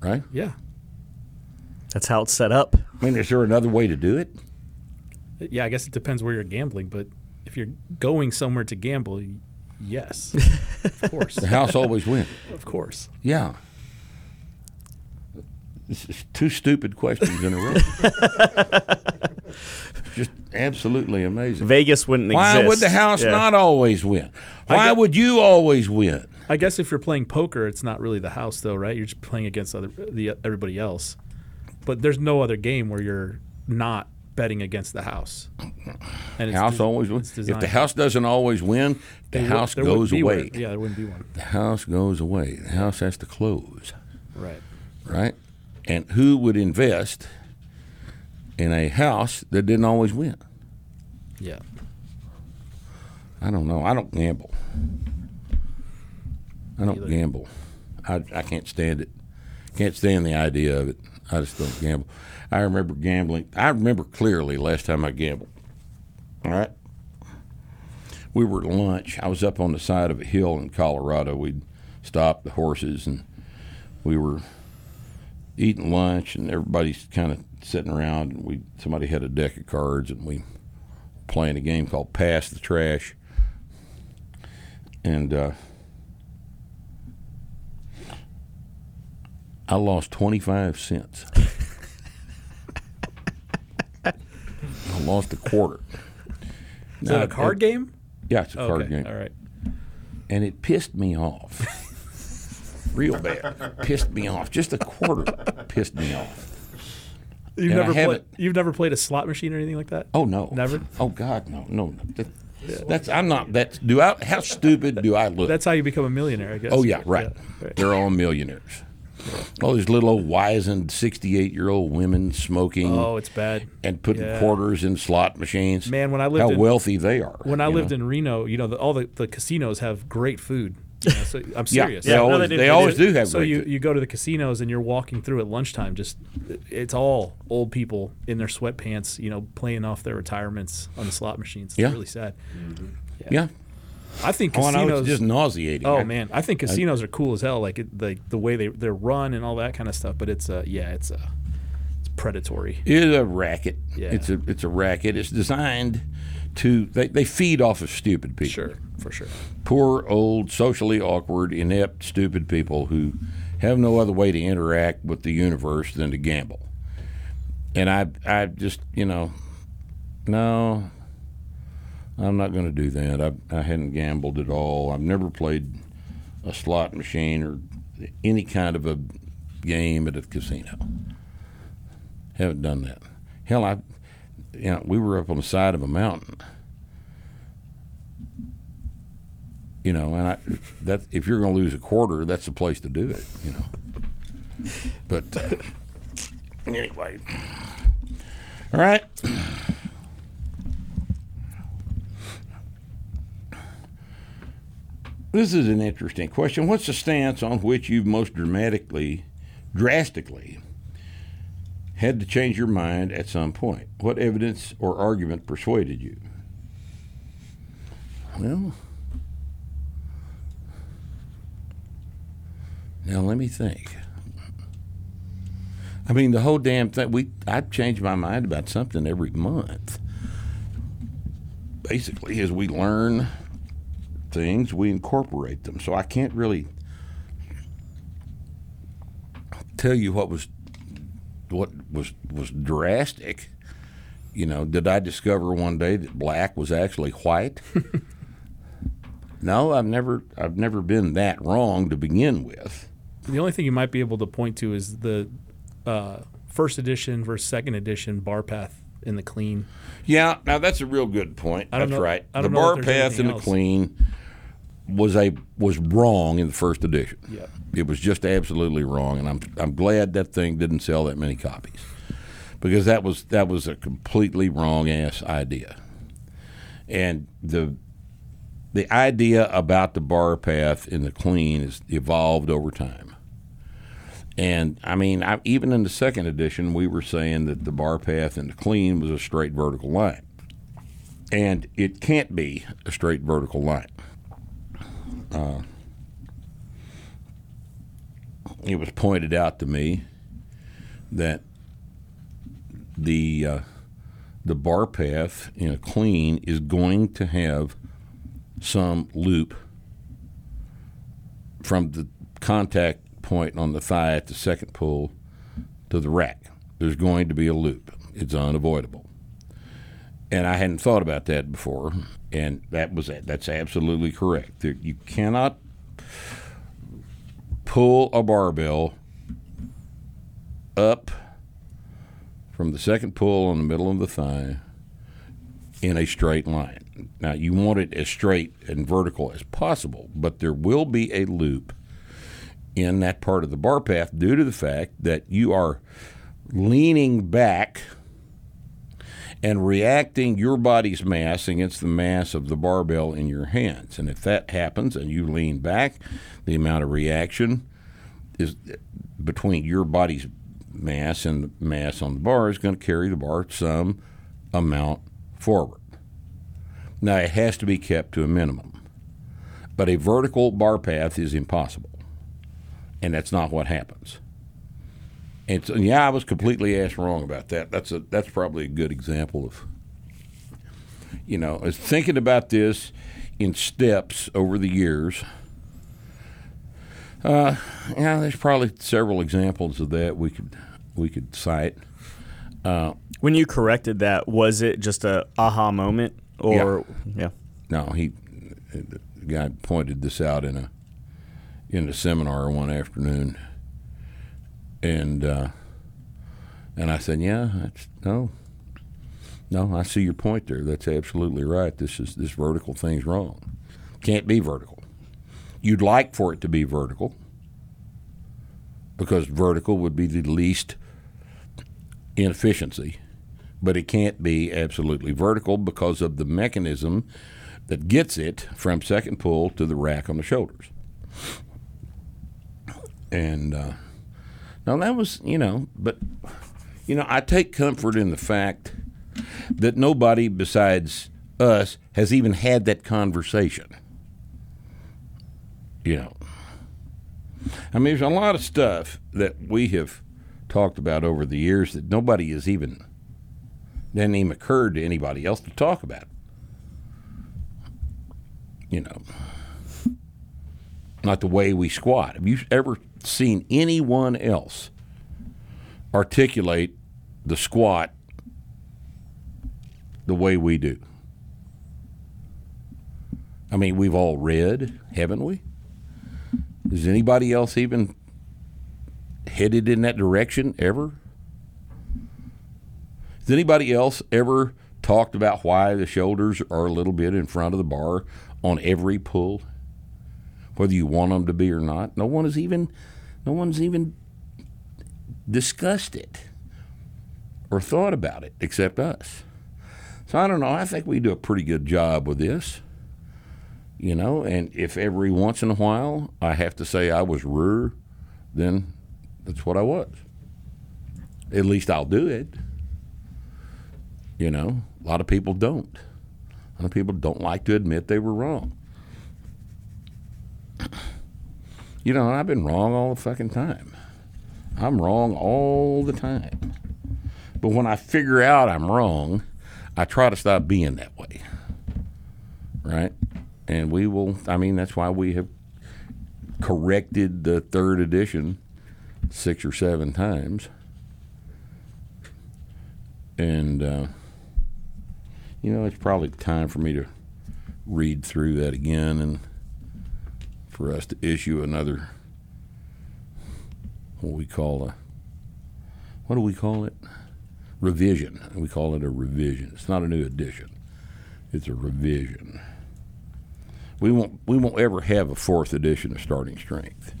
Right? Yeah. That's how it's set up. I mean, is there another way to do it? Yeah, I guess it depends where you're gambling, but if you're going somewhere to gamble, yes, of course, The house always wins. of course. Yeah. This is two stupid questions in a row. Just absolutely amazing. Vegas wouldn't Why exist. Why would the house Yeah. not always win? Why get- would you always win? I guess if you're playing poker, it's not really the house, though, right? You're just playing against other the everybody else. But there's no other game where you're not betting against the house. And House always wins. If the house doesn't always win, the there house wouldn't goes away. one. Yeah, there wouldn't be one. The house goes away. The house has to close, Right. right? And who would invest in a house that didn't always win? Yeah. I don't know. I don't gamble. I don't Either. gamble. I, I can't stand it. Can't stand the idea of it. I just don't gamble. I remember gambling. I remember clearly last time I gambled. All right. We were at lunch. I was up on the side of a hill in Colorado. We'd stopped the horses and we were eating lunch, and everybody's kind of sitting around. And we somebody had a deck of cards, and we playing a game called Pass the Trash. And uh, I lost twenty five cents. I lost a quarter. Is that a card game? Yeah, it's a oh, card game. All right. and it pissed me off. Real bad. Pissed me off. Just a quarter pissed me off. You've And never played. You've never played a slot machine or anything like that. Oh no. Never? Oh God, no, no. That- that's I'm not that do I how stupid do I look? That's how you become a millionaire, I guess. oh yeah, right. right. They're all millionaires. All these little old wizened sixty eight year old women smoking Oh, it's bad. and putting yeah. quarters in slot machines. Man, when I lived how in- wealthy they are. When I lived know? in Reno, you know, the, all the, the casinos have great food. You know, so I'm yeah, serious. they Yeah, no, always they they, do. They always do. do have so you, food. you go to the casinos and you're walking through at lunchtime. Just it's all old people in their sweatpants, you know, playing off their retirements on the slot machines. It's Yeah. really sad. yeah. I think Oh, I know casinos. it's just nauseating. oh I- man, I think casinos are cool as hell. Like it, the the way they they're run and all that kind of stuff. But it's uh yeah, it's uh it's predatory. It is a racket. Yeah. It's a it's a racket. It's designed to they, they feed off of stupid people. Sure, for sure. Poor old socially awkward, inept, stupid people who have no other way to interact with the universe than to gamble. And I I just, you know, no, I'm not going to do that. I I hadn't gambled at all. I've never played a slot machine or any kind of a game at a casino. Haven't done that. Hell, I, you know, we were up on the side of a mountain. You know, and I, that if you're going to lose a quarter, that's the place to do it. You know. But uh, anyway, all right. This is an interesting question. What's the stance on which you've most dramatically, drastically had to change your mind at some point? What evidence or argument persuaded you? Well, now let me think. I mean, the whole damn thing. We I change my mind about something every month. Basically, as we learn things, we incorporate them. So I can't really tell you what was what was was drastic. You know, did I discover one day that black was actually white? no, I've never I've never been that wrong to begin with. The only thing you might be able to point to is the uh, first edition versus second edition bar path in the clean. Yeah, now that's a real good point. That's know- right. The bar path in the else. clean was a was wrong in the first edition. Yeah. It was just absolutely wrong, and I'm I'm glad that thing didn't sell that many copies because that was that was a completely wrong ass idea. And the the idea about the bar path in the clean has evolved over time. And I mean, I, even in the second edition, we were saying that the bar path in the clean was a straight vertical line. And it can't be a straight vertical line. Uh, it was pointed out to me that the uh, the bar path in a clean is going to have some loop from the contact point on the thigh at the second pull to the rack. There's going to be a loop. It's unavoidable. And I hadn't thought about that before, and that was that's absolutely correct. You cannot pull a barbell up from the second pull on the middle of the thigh in a straight line. Now you want it as straight and vertical as possible, but there will be a loop in that part of the bar path due to the fact that you are leaning back and reacting your body's mass against the mass of the barbell in your hands. And if that happens and you lean back, the amount of reaction is between your body's mass and the mass on the bar is going to carry the bar some amount forward. Now it has to be kept to a minimum. But a vertical bar path is impossible. And that's not what happens. And so, yeah, I was completely ass wrong about that. That's a that's probably a good example of you know, thinking about this in steps over the years. Uh, yeah, there's probably several examples of that we could we could cite. When you corrected that, was it just a aha moment, or yeah? No, he the guy pointed this out in a in a seminar one afternoon, and uh, and I said, yeah, no, no, I see your point there. That's absolutely right. This is this vertical thing's wrong. Can't be vertical. You'd like for it to be vertical because vertical would be the least inefficiency, but it can't be absolutely vertical because of the mechanism that gets it from second pull to the rack on the shoulders. And uh, now that was, you know, but you know, I take comfort in the fact that nobody besides us has even had that conversation. You know, I mean, there's a lot of stuff that we have talked about over the years that nobody has even, didn't even occurred to anybody else to talk about. You know, not the way we squat. Have you ever seen anyone else articulate the squat the way we do? I mean, we've all read, haven't we? Is anybody else even headed in that direction ever? Has anybody else ever talked about why the shoulders are a little bit in front of the bar on every pull? Whether you want them to be or not? No one has even no one's even discussed it or thought about it except us. So I don't know. I think we do a pretty good job with this you know. And if every once in a while I have to say I was rude, then that's what I was. At least I'll do it. You know, a lot of people don't. A lot of people don't like to admit they were wrong. You know, I've been wrong all the fucking time. I'm wrong all the time. But when I figure out I'm wrong, I try to stop being that way. Right? and we will. I mean, that's why we have corrected the third edition six or seven times, and uh, you know, it's probably time for me to read through that again and for us to issue another what we call a what do we call it revision we call it a revision it's not a new edition it's a revision we won't we won't ever have a fourth edition of starting strength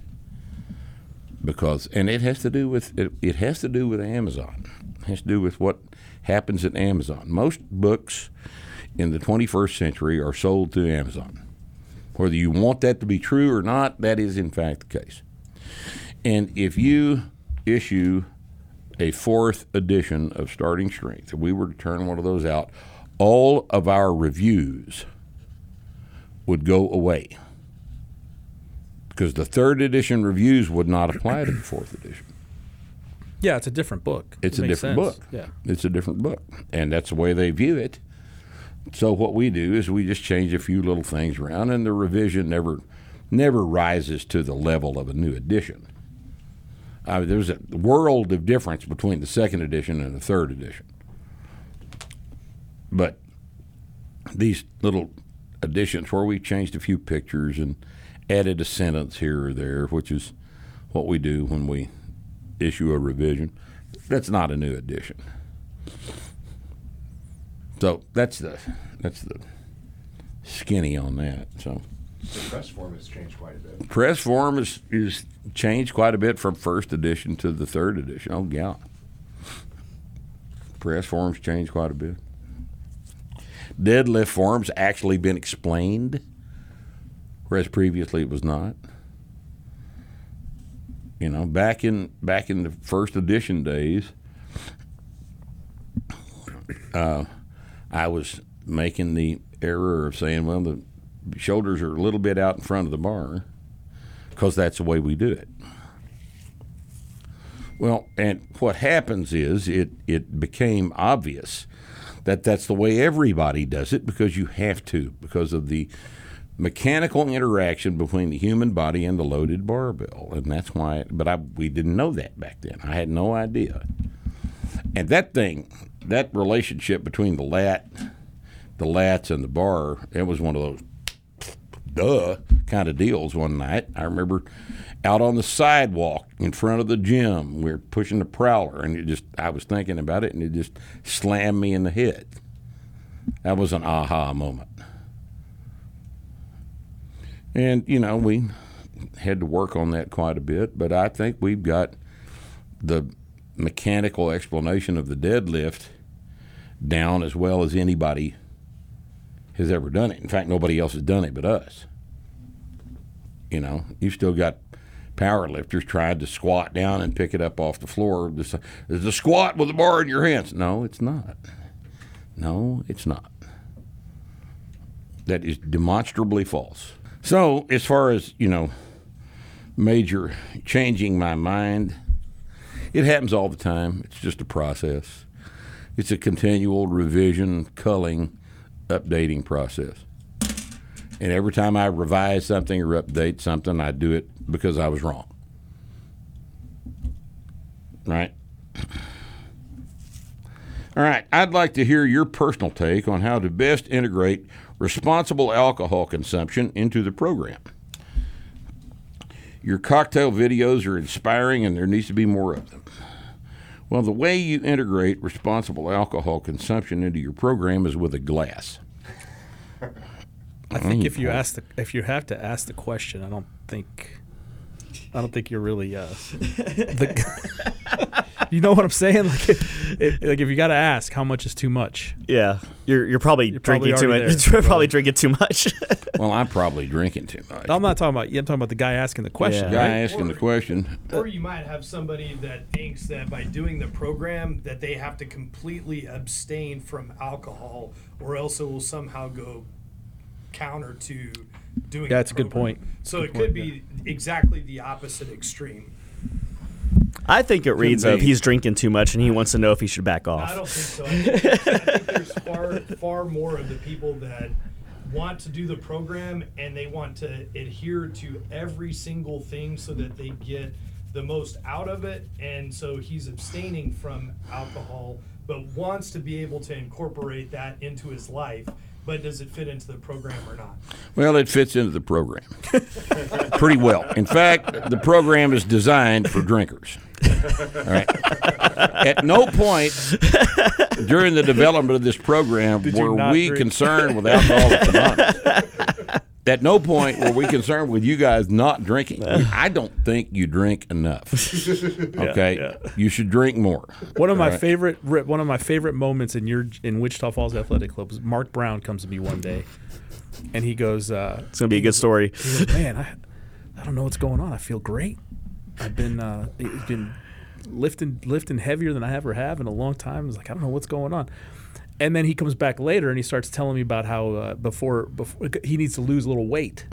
because and it has to do with it, it has to do with Amazon. It has to do with what happens at Amazon. Most books in the 21st century are sold to Amazon. Whether you want that to be true or not, that is in fact the case. And if you issue a fourth edition of Starting Strength, if we were to turn one of those out, all of our reviews would go away because the third edition reviews would not apply to the fourth edition. Yeah, it's a different book. It's It a different sense. book. Yeah. It's a different book, and that's the way they view it. So what we do is we just change a few little things around, and the revision never never rises to the level of a new edition. Uh, there's a world of difference between the second edition and the third edition. But these little additions where we changed a few pictures and added a sentence here or there, which is what we do when we issue a revision. That's not a new edition. So that's the that's the skinny on that. So The press form has changed quite a bit. press form is is changed quite a bit from first edition to the third edition. Oh yeah. Press form's changed quite a bit. Deadlift form's actually been explained, whereas previously it was not. You know, back in back in the first edition days, uh, I was making the error of saying, well, the shoulders are a little bit out in front of the bar because that's the way we do it. Well, and what happens is it it became obvious that that's the way everybody does it because you have to because of the mechanical interaction between the human body and the loaded barbell, and that's why. But I we didn't know that back then. I had no idea. And that thing, that relationship between the lat, the lats, and the bar, it was one of those duh kind of deals one night. I remember out on the sidewalk in front of the gym, we were pushing the prowler, and it just I was thinking about it, and it just slammed me in the head. That was an aha moment. And you know we had to work on that quite a bit, but I think we've got the mechanical explanation of the deadlift down as well as anybody has ever done it. In fact, nobody else has done it but us. You know, you've still got power lifters trying to squat down and pick it up off the floor. It's a, it's a squat with a bar in your hands. No, it's not. No, it's not. That is demonstrably false. So, as far as, you know, major changing my mind, it happens all the time. It's just a process. It's a continual revision, culling, updating process. And every time I revise something or update something, I do it because I was wrong. Right? All right. I'd like to hear your personal take on how to best integrate responsible alcohol consumption into the program. Your cocktail videos are inspiring and there needs to be more of them. Well, the way you integrate responsible alcohol consumption into your program is with a glass. I think if you ask the if you have to ask the question, I don't think I don't think you're really uh, the, you know what I'm saying? Like, it, like if you got to ask, how much is too much? Yeah, you're you're probably You're probably drinking too much. there. You're probably drinking too much. Well, I'm probably drinking too much. I'm not talking about. you. I'm talking about the guy asking the question. Yeah. Guy Right? asking the question. Or you might have somebody that thinks that by doing the program that they have to completely abstain from alcohol, or else it will somehow go counter to doing. Yeah, the that's a good point. So Good it point, could be exactly the opposite extreme. I think it reads be. of he's drinking too much and he wants to know if he should back off. I don't think so. I think, I think there's far far more of the people that want to do the program and they want to adhere to every single thing so that they get the most out of it. And so he's abstaining from alcohol, but wants to be able to incorporate that into his life. But does it fit into the program or not? Well, it fits into the program pretty well. In fact, the program is designed for drinkers. All right. At no point during the development of this program Did were we drink? concerned with Anonymous. At no point were we concerned with you guys not drinking. I don't think you drink enough. Okay, you should drink more. One of my Right. favorite one of my favorite moments in your in Wichita Falls Athletic Club was Mark Brown comes to me one day, and he goes, uh, It's gonna be a good story. he goes, "Man, I, I don't know what's going on. I feel great. I've been uh, been lifting lifting heavier than I ever have in a long time. I was like, I don't know what's going on." And then he comes back later and he starts telling me about how uh, before before he needs to lose a little weight.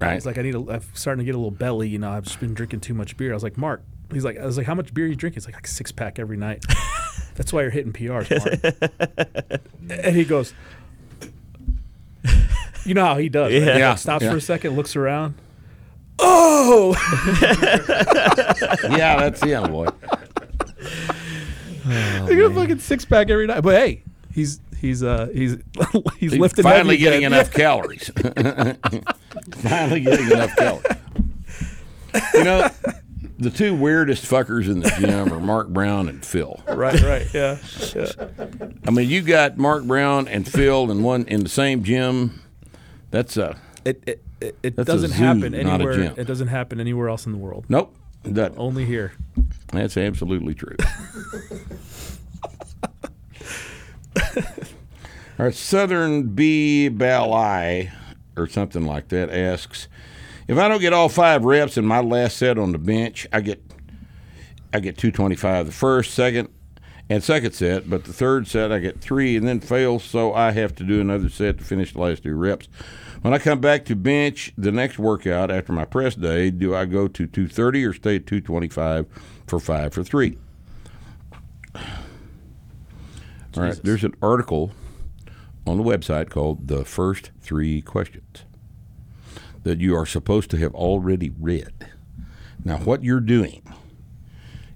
Right. He's like, I need. A, I'm starting to get a little belly. You know, I've just been drinking too much beer. I was like, Mark. He's like, I was like, how much beer are you drinking? He's like, like six pack every night. That's why you're hitting PRs, Mark. and he goes, you know how he does. right? Yeah. Yeah, Stops yeah. for a second, looks around. Oh, Yeah, that's yeah, boy. I got a fucking six pack every night. But hey, he's he's uh he's he's, He's lifting finally getting again. enough calories. finally getting enough calories. You know, the two weirdest fuckers in the gym are Mark Brown and Phil. Right, right, yeah, yeah. I mean, you got Mark Brown and Phil in one in the same gym. That's a It it, it, it doesn't zoo, happen anywhere. It doesn't happen anywhere else in the world. nope. That, Only here. that's absolutely true. Right, Southern B Balai or something like that asks, if I don't get all five reps in my last set on the bench, I get I get 225 the first, second, and second set, but the third set I get three and then fail, so I have to do another set to finish the last two reps. When I come back to bench the next workout after my press day, do I go to 230 or stay at 225 for five for three? All right, there's an article on the website called The First Three Questions that you are supposed to have already read. Now, what you're doing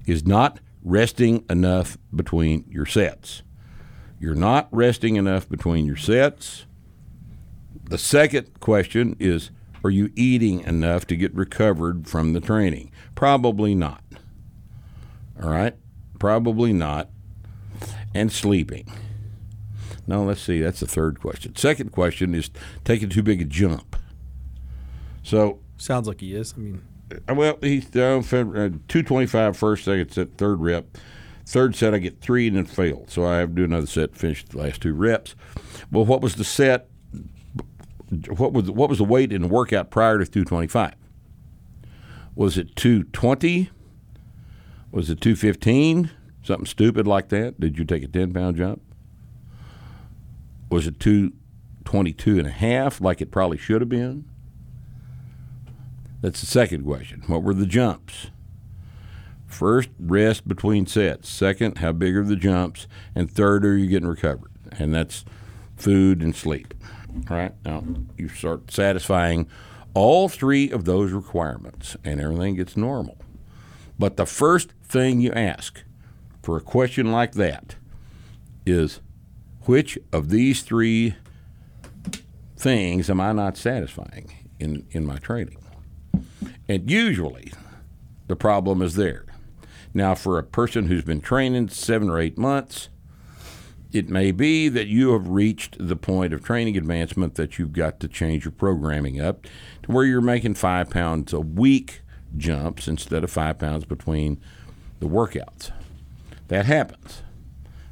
is not resting enough between your sets. You're not resting enough between your sets. The second question is Are you eating enough to get recovered from the training? Probably not. All right? Probably not. And sleeping. Now, let's see. That's the third question. Second question is taking too big a jump. So Sounds like he is. I mean, uh, Well, he's down uh, 225 first, second set, third rep. Third set, I get three and then fail. So I have to do another set, finish the last two reps. Well, what was the set? What was what was the weight in the workout prior to 225? Was it 220? Was it 215? Something stupid like that? Did you take a 10 pound jump? Was it 222 and a half like it probably should have been? That's the second question. What were the jumps? First, rest between sets. Second, how big are the jumps? And third, are you getting recovered? And that's food and sleep. All right. Now you start satisfying all three of those requirements, and everything gets normal. But the first thing you ask for a question like that is which of these three things am I not satisfying in, in my training? And usually the problem is there. Now, for a person who's been training seven or eight months, it may be that you have reached the point of training advancement that you've got to change your programming up to where you're making five pounds a week jumps instead of five pounds between the workouts. That happens.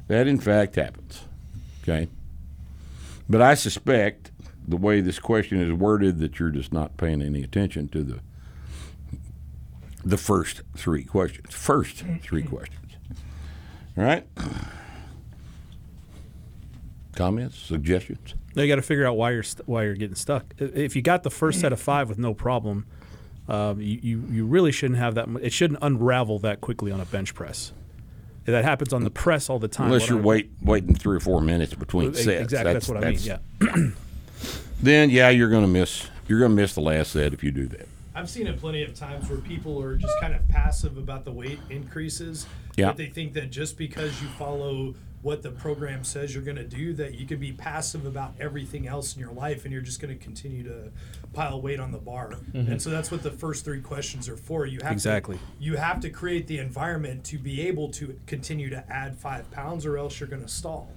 That, in fact, happens. Okay? But I suspect the way this question is worded that you're just not paying any attention to the the first three questions. First three questions. All right? Comments, suggestions? now you got to figure out why you're st- why you're getting stuck. If you got the first set of five with no problem, um, you, you you really shouldn't have that. mu- It shouldn't unravel that quickly on a bench press. That happens on the press all the time. Unless you're wait, waiting three or four minutes between sets. Exactly, that's, what I mean. Yeah. Then yeah, you're gonna miss you're gonna miss the last set if you do that. I've seen it plenty of times where people are just kind of passive about the weight increases. Yeah. That they think that just because you follow what the program says you're going to do, that you can be passive about everything else in your life and you're just going to continue to pile weight on the bar. Mm-hmm. And so that's what the first three questions are for. You have Exactly. To, you have to create the environment to be able to continue to add five pounds, or else you're going to stall.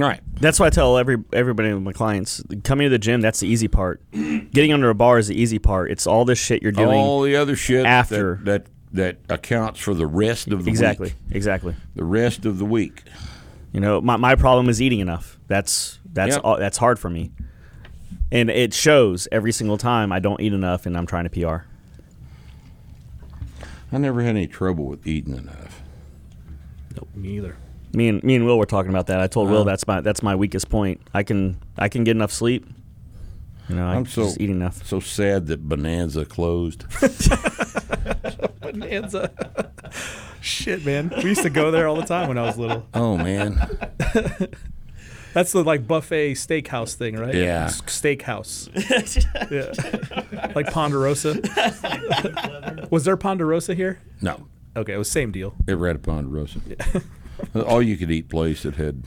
All right. That's why I tell every everybody with my clients coming to the gym. That's the easy part. Getting under a bar is the easy part. It's all this shit you're doing. All the other shit after. that, that that accounts for the rest of the week. exactly, week. exactly. The rest of the week. You know, my, my problem is eating enough. That's that's Yep. all, that's hard for me, and it shows every single time I don't eat enough and I'm trying to PR. I never had any trouble with eating enough. Nope, me either. Me and me and Will were talking about that. I told Uh-huh. Will that's my that's my weakest point. I can I can get enough sleep. You know, I I'm can so just eat enough. so sad that Bonanza closed. Bonanza. Shit, man. We used to go there all the time when I was little. oh man. That's the like buffet steakhouse thing, right? Yeah. S- Steakhouse. yeah. Like Ponderosa. was there Ponderosa here? No. Okay, it was same deal. Ever had a Ponderosa? All you could eat place that had,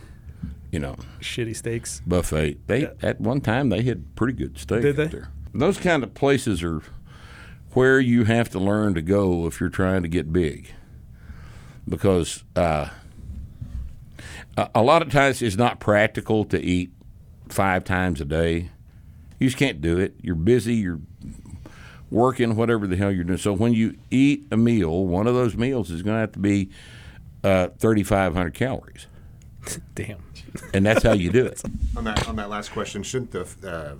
you know, Shitty steaks. buffet. They Yeah. at one time they had pretty good steak Did they? there. Those kind of places are where you have to learn to go if you're trying to get big, because uh, a, lot of times it's not practical to eat five times a day. You just can't do it. You're busy. You're working, whatever the hell you're doing. So when you eat a meal, one of those meals is going to have to be uh, 3,500 calories, Damn. and that's how you do it. On that on that last question, shouldn't the uh,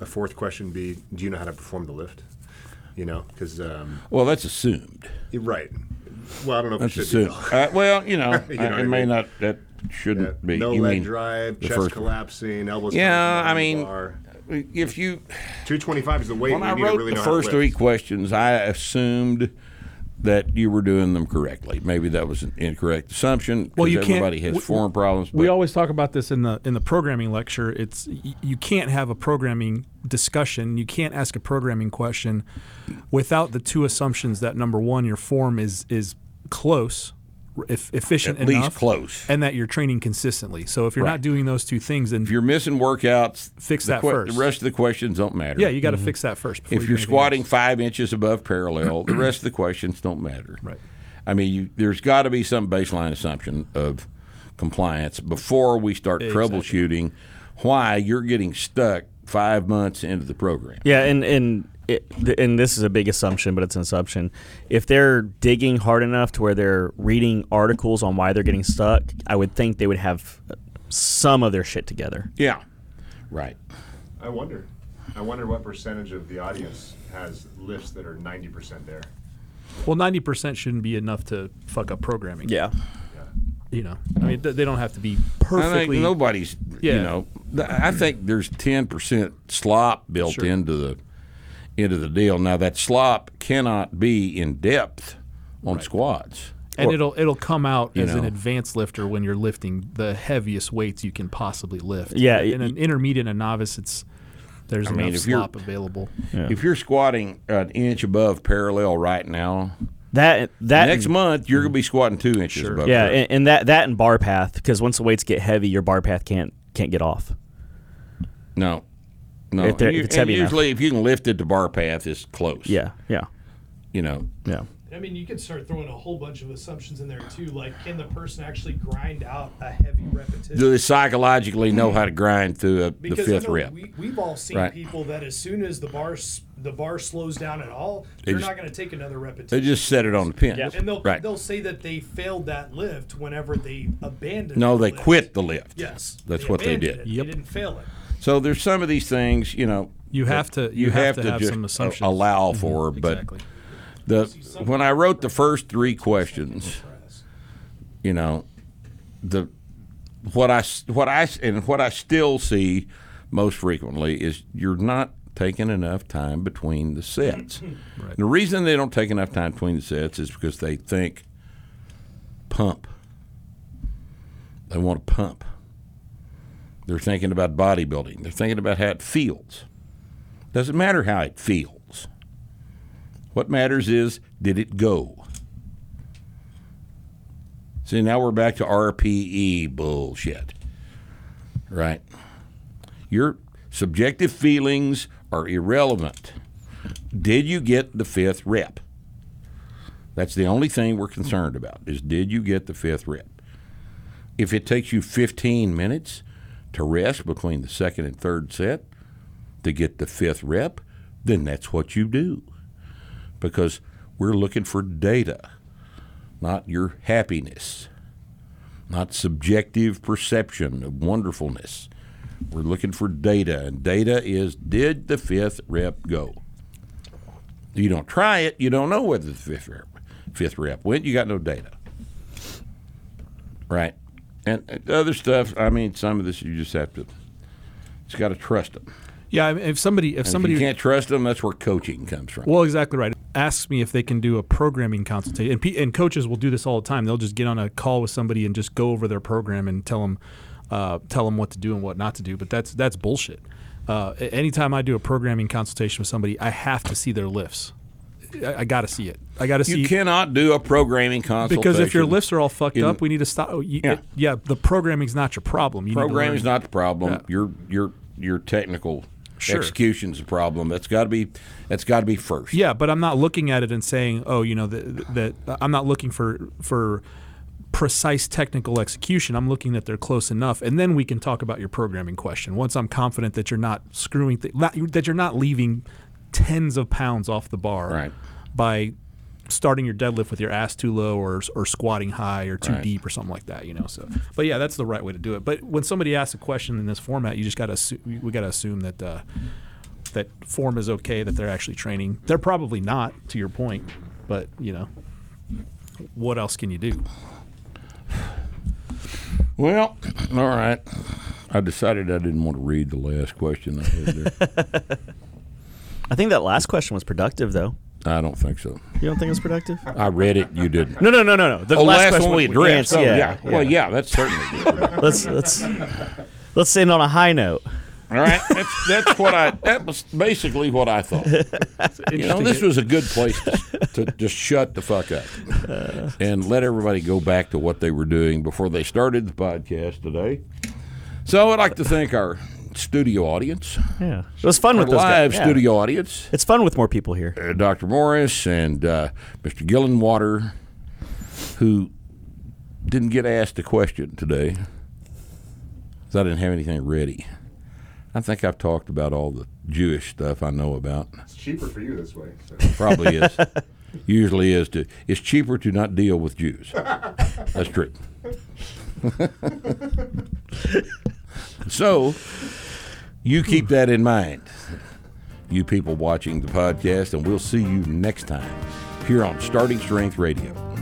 a fourth question be, do you know how to perform the lift? You know, because um, Well, that's assumed. right. Well, I don't know if That's it should be. Uh, well, you know, You know what it I may not. That shouldn't be. no you leg drive, chest first- collapsing, elbows. Yeah, I mean, bar. if you 225 is the weight. when we I need wrote to really the know how first three questions, I assumed that you were doing them correctly. Maybe that was an incorrect assumption. Well, you can't- everybody has we- form problems. We always talk about this in the in the programming lecture. It's you can't have a programming discussion. You can't ask a programming question without the two assumptions that number one, your form is is close, if, efficient At least enough, close. and that you're training consistently. So if you're Right. not doing those two things, then if you're missing workouts, Fix the that first. The rest of the questions don't matter. yeah, you got to mm-hmm. fix that first. If you you're squatting else. five inches above parallel, the rest of the questions don't matter. Right. I mean, you, there's got to be some baseline assumption of compliance before we start Exactly. troubleshooting why you're getting stuck five months into the program. Yeah, and and it, and this is a big assumption, but it's an assumption. If they're digging hard enough to where they're reading articles on why they're getting stuck, I would think they would have uh, some of their shit together. Yeah. Right. I wonder. I wonder what percentage of the audience has lifts that are 90% there. well, ninety percent shouldn't be enough to fuck up programming. Yeah. you know, I mean, th- they don't have to be I think perfectly. nobody's, you know, I think there's 10% slop built Sure. into the into the deal. Now that slop cannot be in depth on squats. and Or- it'll it'll come out you as an advanced lifter when you're lifting the heaviest weights you can possibly lift. Yeah, in an intermediate and novice, it's there's I mean, enough if slop available. If you're squatting an inch above parallel right now, That that next month you're going to be squatting two inches Sure. above. yeah, and, and that that and bar path because once the weights get heavy, your bar path can't can't get off. no, no. If And you- if it's and heavy enough. usually, if you can lift it, the bar path is close. Yeah, yeah, you know. yeah. I mean, you could start throwing a whole bunch of assumptions in there too. Like, can the person actually grind out a heavy repetition? Do they psychologically know how to grind through a, the fifth I know rep? We, we've all seen Right. people that as soon as the bar the bar slows down at all, They they're just- not going to take another repetition. They just set it on the pin. and they'll right. they'll say that they failed that lift whenever they abandoned. It. No, the they lift. quit the lift. Yes, That's what they did. It. Yep. They didn't fail it. So there's some of these things, you know. You have to- you have to have some assumptions. allow mm-hmm. for, but exactly. the when I wrote the first three questions, you know, the what I what I and what I still see most frequently is you're not taking enough time between the sets. Right. The reason they don't take enough time between the sets is because they think pump. They want to pump. They're thinking about bodybuilding. They're thinking about how it feels. Doesn't matter how it feels. What matters is did it go? See, now we're back to RPE bullshit. Right? Your subjective feelings are irrelevant. Did you get the fifth rep? That's the only thing we're concerned about is did you get the fifth rep? If it takes you 15 minutes to rest between the second and third set to get the fifth rep, then that's what you do. Because we're looking for data, not your happiness, not subjective perception of wonderfulness. We're looking for data, and data is did the fifth rep go? You don't try it, you don't know whether the fifth rep, fifth rep went. You got no data, right? And uh, the other stuff, I mean, some of this you just have to. It's got to trust them. Yeah, if somebody if And somebody if you can't trust them, that's where coaching comes from. Well, exactly right. Asks me if they can do a programming consultation, and, pe- and coaches will do this all the time. They'll just get on a call with somebody and just go over their program and tell them, uh, tell them what to do and what not to do. But that's that's bullshit. Uh, anytime I do a programming consultation with somebody, I have to see their lifts. I, I got to see it. I got to see you cannot do a programming consultation because if your lifts are all fucked in- up, we need to stop. oh, You, Yeah. yeah. the programming's not your problem. You Programming's not the problem. Yeah. Your your your technical Sure. execution's the problem. That's got to be that's got to be first. Yeah, but I'm not looking at it and saying, oh, you know, that, that I'm not looking for for precise technical execution. I'm looking that they're close enough, and then we can talk about your programming question. Once I'm confident that you're not screwing, th- that you're not leaving tens of pounds off the bar Right. by starting your deadlift with your ass too low or or squatting high or too Right. deep or something like that, you know. So, but yeah, that's the right way to do it. But when somebody asks a question in this format, you just got to assume, we got to assume that uh, that form is okay, that they're actually training. They're probably not, to your point, but you know. what else can you do? Well, all right. I decided I didn't want to read the last question I had there. I think that last question was productive, though. I don't think so. You don't think it was productive? I read it. You didn't. No, no, no, no, no. The Oh, last, question one we addressed. Oh, yeah, yeah. Well, yeah, that's certainly good. Let's let's let's end on a high note. All right, that's that's what I. That was basically what I thought. You know, this was a good place to, to just shut the fuck up uh. and let everybody go back to what they were doing before they started the podcast today. So I'd like to thank our studio audience, Yeah, it was fun our with those live guys. Yeah. studio audience, It's fun with more people here. uh, Dr. Morris and uh, Mr. Gillenwater, who didn't get asked a question today because I didn't have anything ready. I think I've talked about all the Jewish stuff I know about. It's cheaper for you this way. So. Probably is. Usually is to. It's cheaper to not deal with Jews. That's true. so, you keep hmm. that in mind, you people watching the podcast, and we'll see you next time here on Starting Strength Radio.